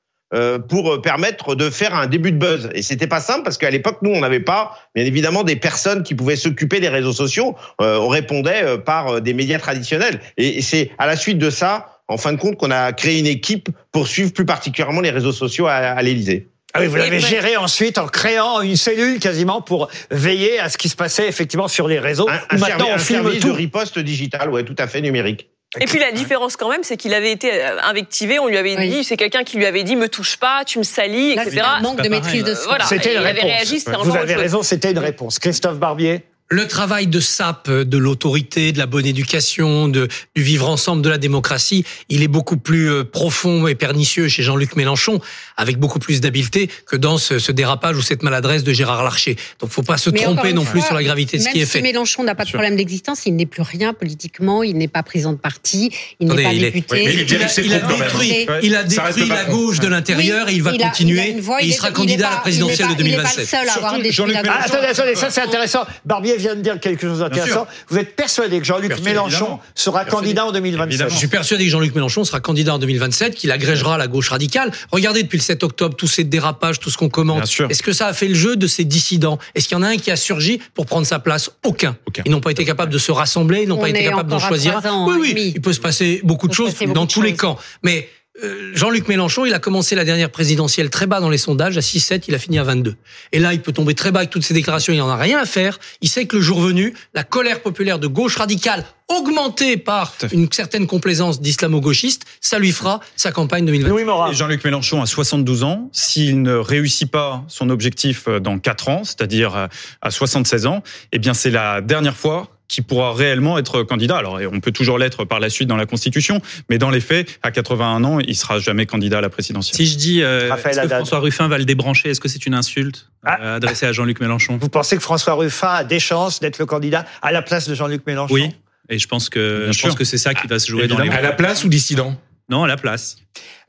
[SPEAKER 26] pour permettre de faire un début de buzz. Et c'était pas simple parce qu'à l'époque, nous, on n'avait pas, bien évidemment, des personnes qui pouvaient s'occuper des réseaux sociaux. Euh, on répondait euh, par des médias traditionnels. Et c'est à la suite de ça, en fin de compte, qu'on a créé une équipe pour suivre plus particulièrement les réseaux sociaux à, à l'Élysée.
[SPEAKER 1] Ah oui, vous l'avez géré ensuite en créant une cellule quasiment pour veiller à ce qui se passait effectivement sur les réseaux.
[SPEAKER 26] Un, Maintenant, on filme service tout. de riposte digital, ouais, tout à fait numérique.
[SPEAKER 2] Et puis la différence quand même, c'est qu'il avait été euh, invectivé, on lui avait dit, c'est quelqu'un qui lui avait dit me touche pas, tu me salis, etc.
[SPEAKER 7] manque de maîtrise de soi.
[SPEAKER 1] C'était une réponse. Vous avez raison, c'était une réponse. Christophe Barbier
[SPEAKER 21] le travail de sape de l'autorité, de la bonne éducation, de, du vivre ensemble, de la démocratie, il est beaucoup plus euh, profond et pernicieux chez Jean-Luc Mélenchon, avec beaucoup plus d'habileté que dans ce, ce, dérapage ou cette maladresse de Gérard Larcher. Donc, faut pas se
[SPEAKER 7] Mais
[SPEAKER 21] tromper non
[SPEAKER 7] fois,
[SPEAKER 21] plus sur la gravité de ce qui est
[SPEAKER 7] si
[SPEAKER 21] fait.
[SPEAKER 7] Mélenchon n'a pas de problème d'existence, il n'est plus rien politiquement, il n'est pas président de parti, il n'est
[SPEAKER 21] Attendez,
[SPEAKER 7] pas
[SPEAKER 21] il est-
[SPEAKER 7] député.
[SPEAKER 21] oui, il a- il a détruit, il a détruit la gauche de l'intérieur et il va
[SPEAKER 7] il a-
[SPEAKER 21] continuer.
[SPEAKER 7] voix,
[SPEAKER 21] et
[SPEAKER 7] il
[SPEAKER 21] sera candidat à la présidentielle de
[SPEAKER 7] est pas- il est pas le
[SPEAKER 21] 2027.
[SPEAKER 7] seul à avoir détruit la
[SPEAKER 1] Ah, attendez, attendez, ça c'est intéressant. Barbier vient de dire quelque chose d'intéressant. Vous êtes persuadé que Jean-Luc
[SPEAKER 21] Persuadé,
[SPEAKER 1] Mélenchon
[SPEAKER 21] évidemment.
[SPEAKER 1] sera candidat en 2027
[SPEAKER 21] Je suis persuadé que Jean-Luc Mélenchon sera candidat en 2027, qu'il agrégera la gauche radicale. Regardez depuis le 7 octobre tous ces dérapages, tout ce qu'on commente. Est-ce que ça a fait le jeu de ces dissidents? Est-ce qu'il y en a un qui a surgi pour prendre sa place? Aucun. Ils n'ont pas été capables de se rassembler, ils n'ont
[SPEAKER 7] On
[SPEAKER 21] pas été capables d'en choisir.
[SPEAKER 7] ans,
[SPEAKER 21] oui,
[SPEAKER 7] demi.
[SPEAKER 21] oui, il peut se passer beaucoup de choses dans
[SPEAKER 7] de
[SPEAKER 21] tous les
[SPEAKER 7] choses.
[SPEAKER 21] camps. Mais Jean-Luc Mélenchon, il a commencé la dernière présidentielle très bas dans les sondages, à 6-7, il a fini à 22. Et là, il peut tomber très bas avec toutes ces déclarations, il n'en a rien à faire. Il sait que le jour venu, la colère populaire de gauche radicale, augmentée par une certaine complaisance d'islamo-gauchistes, ça lui fera sa campagne 2020.
[SPEAKER 8] Et Jean-Luc Mélenchon a 72 ans. S'il ne réussit pas son objectif euh, dans 4 ans, c'est-à-dire euh, à 76 ans, eh bien c'est la dernière fois qu'il pourra réellement être candidat. Alors, on peut toujours l'être par la suite dans la Constitution, mais dans les faits, à 81 ans, il sera jamais candidat à la présidentielle.
[SPEAKER 27] Si je dis euh,
[SPEAKER 1] Raphaël
[SPEAKER 27] est-ce que. François Ruffin va le débrancher, est-ce que c'est une insulte euh, adressée à Jean-Luc Mélenchon?
[SPEAKER 1] Vous pensez que François Ruffin a des chances d'être le candidat à la place de Jean-Luc Mélenchon?
[SPEAKER 27] Oui. Et je pense que je
[SPEAKER 1] sûr.
[SPEAKER 27] pense que c'est ça qui va se jouer dans les.
[SPEAKER 1] À la
[SPEAKER 28] place ou dissident?
[SPEAKER 27] Non, à la place.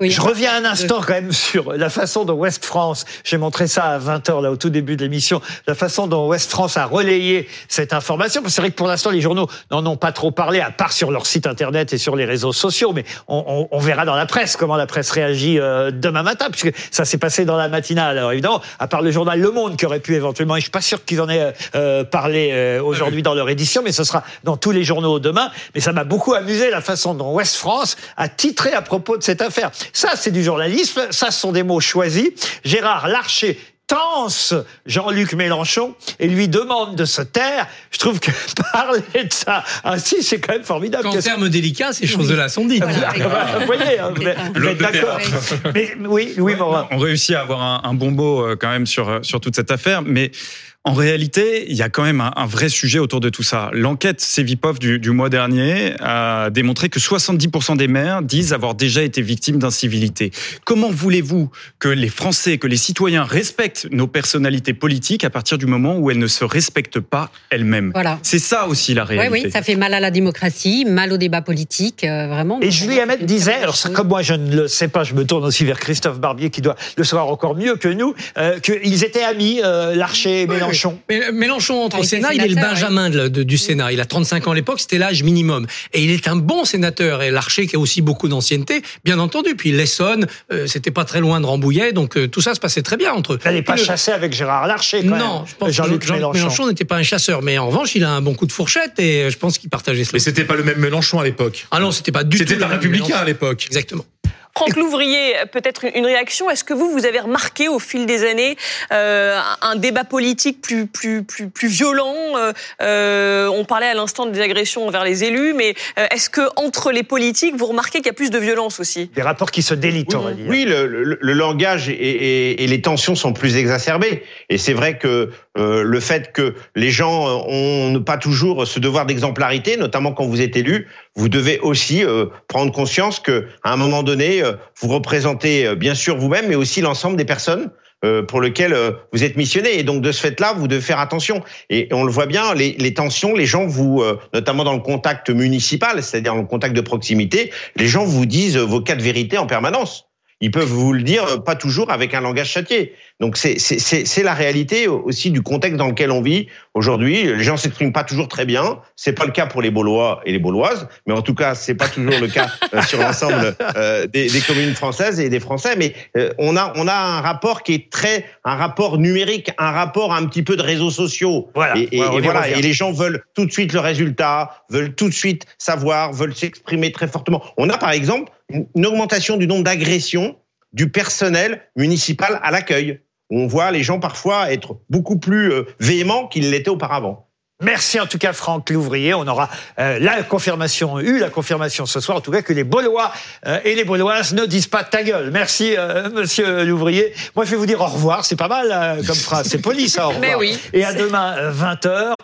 [SPEAKER 1] je reviens un instant quand même sur la façon dont Ouest France, j'ai montré ça à 20h là au tout début de l'émission, la façon dont Ouest France a relayé cette information. Parce que C'est vrai que pour l'instant les journaux n'en ont pas trop parlé, à part sur leur site internet et sur les réseaux sociaux, mais on, on- on verra dans la presse comment la presse réagit euh, demain matin, puisque ça s'est passé dans la matinale. Alors évidemment, à part le journal Le Monde qui aurait pu éventuellement, et je suis pas sûr qu'ils en aient euh, parlé euh, aujourd'hui dans leur édition, mais ce sera dans tous les journaux demain. Mais ça m'a beaucoup amusé la façon dont Ouest France a à propos de cette affaire. Ça, c'est du journalisme. Ça, ce sont des mots choisis. Gérard Larcher tense Jean-Luc Mélenchon et lui demande de se taire. Je trouve que parler de ça ainsi, c'est quand même formidable. Qu'est-ce-
[SPEAKER 21] termes délicats, ces choses-là sont dites.
[SPEAKER 1] Vous voyez, hein, vous êtes- d'accord. Mais oui, oui, Morin.
[SPEAKER 8] On réussit à avoir un, un bon mot euh, quand même sur, euh, sur toute cette affaire, mais en réalité, il y a quand même un, un vrai sujet autour de tout ça. L'enquête Cevipof du, du mois dernier a démontré que 70% des maires disent avoir déjà été victimes d'incivilité. Comment voulez-vous que les Français, que les citoyens respectent nos personnalités politiques à partir du moment où elles ne se respectent pas elles-mêmes?
[SPEAKER 7] Voilà.
[SPEAKER 8] C'est ça aussi la
[SPEAKER 7] Oui,
[SPEAKER 8] réalité.
[SPEAKER 7] oui, ça fait mal à la démocratie, mal au débat politique, euh, vraiment.
[SPEAKER 1] Et Julie Hamet disait, alors ça, comme moi je ne le sais pas, je me tourne aussi vers Christophe Barbier qui doit le savoir encore mieux que nous, euh, qu'ils étaient amis, euh, Larcher et Mélenchon.
[SPEAKER 21] Mais Mélenchon entre
[SPEAKER 7] Ah,
[SPEAKER 21] au Sénat, il est le Benjamin de- de- du Sénat. Il a 35 ans à l'époque, c'était l'âge minimum. Et il est un bon sénateur. Et Larcher, qui a aussi beaucoup d'ancienneté, bien entendu. Puis l'Essonne, euh, c'était pas très loin de Rambouillet, donc euh, tout ça se passait très bien entre eux.
[SPEAKER 1] Elle n'est pas
[SPEAKER 21] le-
[SPEAKER 1] chassée avec Gérard Larcher, quand
[SPEAKER 21] non,
[SPEAKER 1] même.
[SPEAKER 21] je pense
[SPEAKER 1] Jean-Luc
[SPEAKER 21] que Jean-
[SPEAKER 1] Mélenchon.
[SPEAKER 21] Mélenchon n'était pas un chasseur, mais en revanche, il a un bon coup de fourchette et euh, je pense qu'il partageait cela.
[SPEAKER 28] Mais c'était pas le même Mélenchon à l'époque.
[SPEAKER 21] Ah non, c'était pas du tout.
[SPEAKER 28] C'était
[SPEAKER 21] le
[SPEAKER 28] un
[SPEAKER 21] même
[SPEAKER 28] républicain
[SPEAKER 21] Mélenchon.
[SPEAKER 28] à l'époque.
[SPEAKER 21] Exactement.
[SPEAKER 2] Franck Louvrier, peut-être une réaction. Est-ce que vous, vous avez remarqué au fil des années euh, un débat politique plus plus plus plus violent euh, euh, On parlait à l'instant des agressions envers les élus, mais euh, est-ce que entre les politiques, vous remarquez qu'il y a plus de violence aussi?
[SPEAKER 1] Des rapports qui se délitent, on va dire.
[SPEAKER 26] Oui, le, le- le langage et, et- et les tensions sont plus exacerbées. Et c'est vrai que euh, le fait que les gens euh, ont pas toujours ce devoir d'exemplarité, notamment quand vous êtes élu, vous devez aussi euh, prendre conscience que à un moment donné, euh, vous représentez euh, bien sûr vous-même, mais aussi l'ensemble des personnes pour lesquelles vous êtes missionné. Et donc de ce fait-là, vous devez faire attention. Et on le voit bien, les, les tensions, les gens vous, notamment dans le contact municipal, c'est-à-dire dans le contact de proximité, les gens vous disent vos cas de vérité en permanence. Ils peuvent vous le dire, euh, pas toujours avec un langage châtié. Donc c'est c'est- c'est c'est la réalité aussi du contexte dans lequel on vit aujourd'hui. Les gens s'expriment pas toujours très bien. C'est pas le cas pour les Baulois et les Bauloises, mais en tout cas c'est pas toujours le cas euh, sur l'ensemble euh, des, des communes françaises et des Français. Mais euh, on a on a un rapport qui est très un rapport numérique, un rapport un petit peu de réseaux sociaux.
[SPEAKER 1] Voilà.
[SPEAKER 26] Et, et-
[SPEAKER 1] Ouais, on
[SPEAKER 26] et
[SPEAKER 1] y
[SPEAKER 26] voilà. Et les gens veulent tout de suite le résultat, veulent tout de suite savoir, veulent s'exprimer très fortement. On a par exemple une augmentation du nombre d'agressions du personnel municipal à l'accueil. On voit les gens parfois être beaucoup plus euh, véhéments qu'ils l'étaient auparavant.
[SPEAKER 1] Merci en tout cas Franck Louvrier. On aura euh, la confirmation, eu la confirmation ce soir, en tout cas que les Baulois euh, et les Bauloises ne disent pas ta gueule. Merci euh, Monsieur Louvrier. Moi je vais vous dire au revoir. C'est pas mal euh, comme phrase. C'est poli ça. Au revoir.
[SPEAKER 2] Mais oui.
[SPEAKER 1] Et à demain 20 h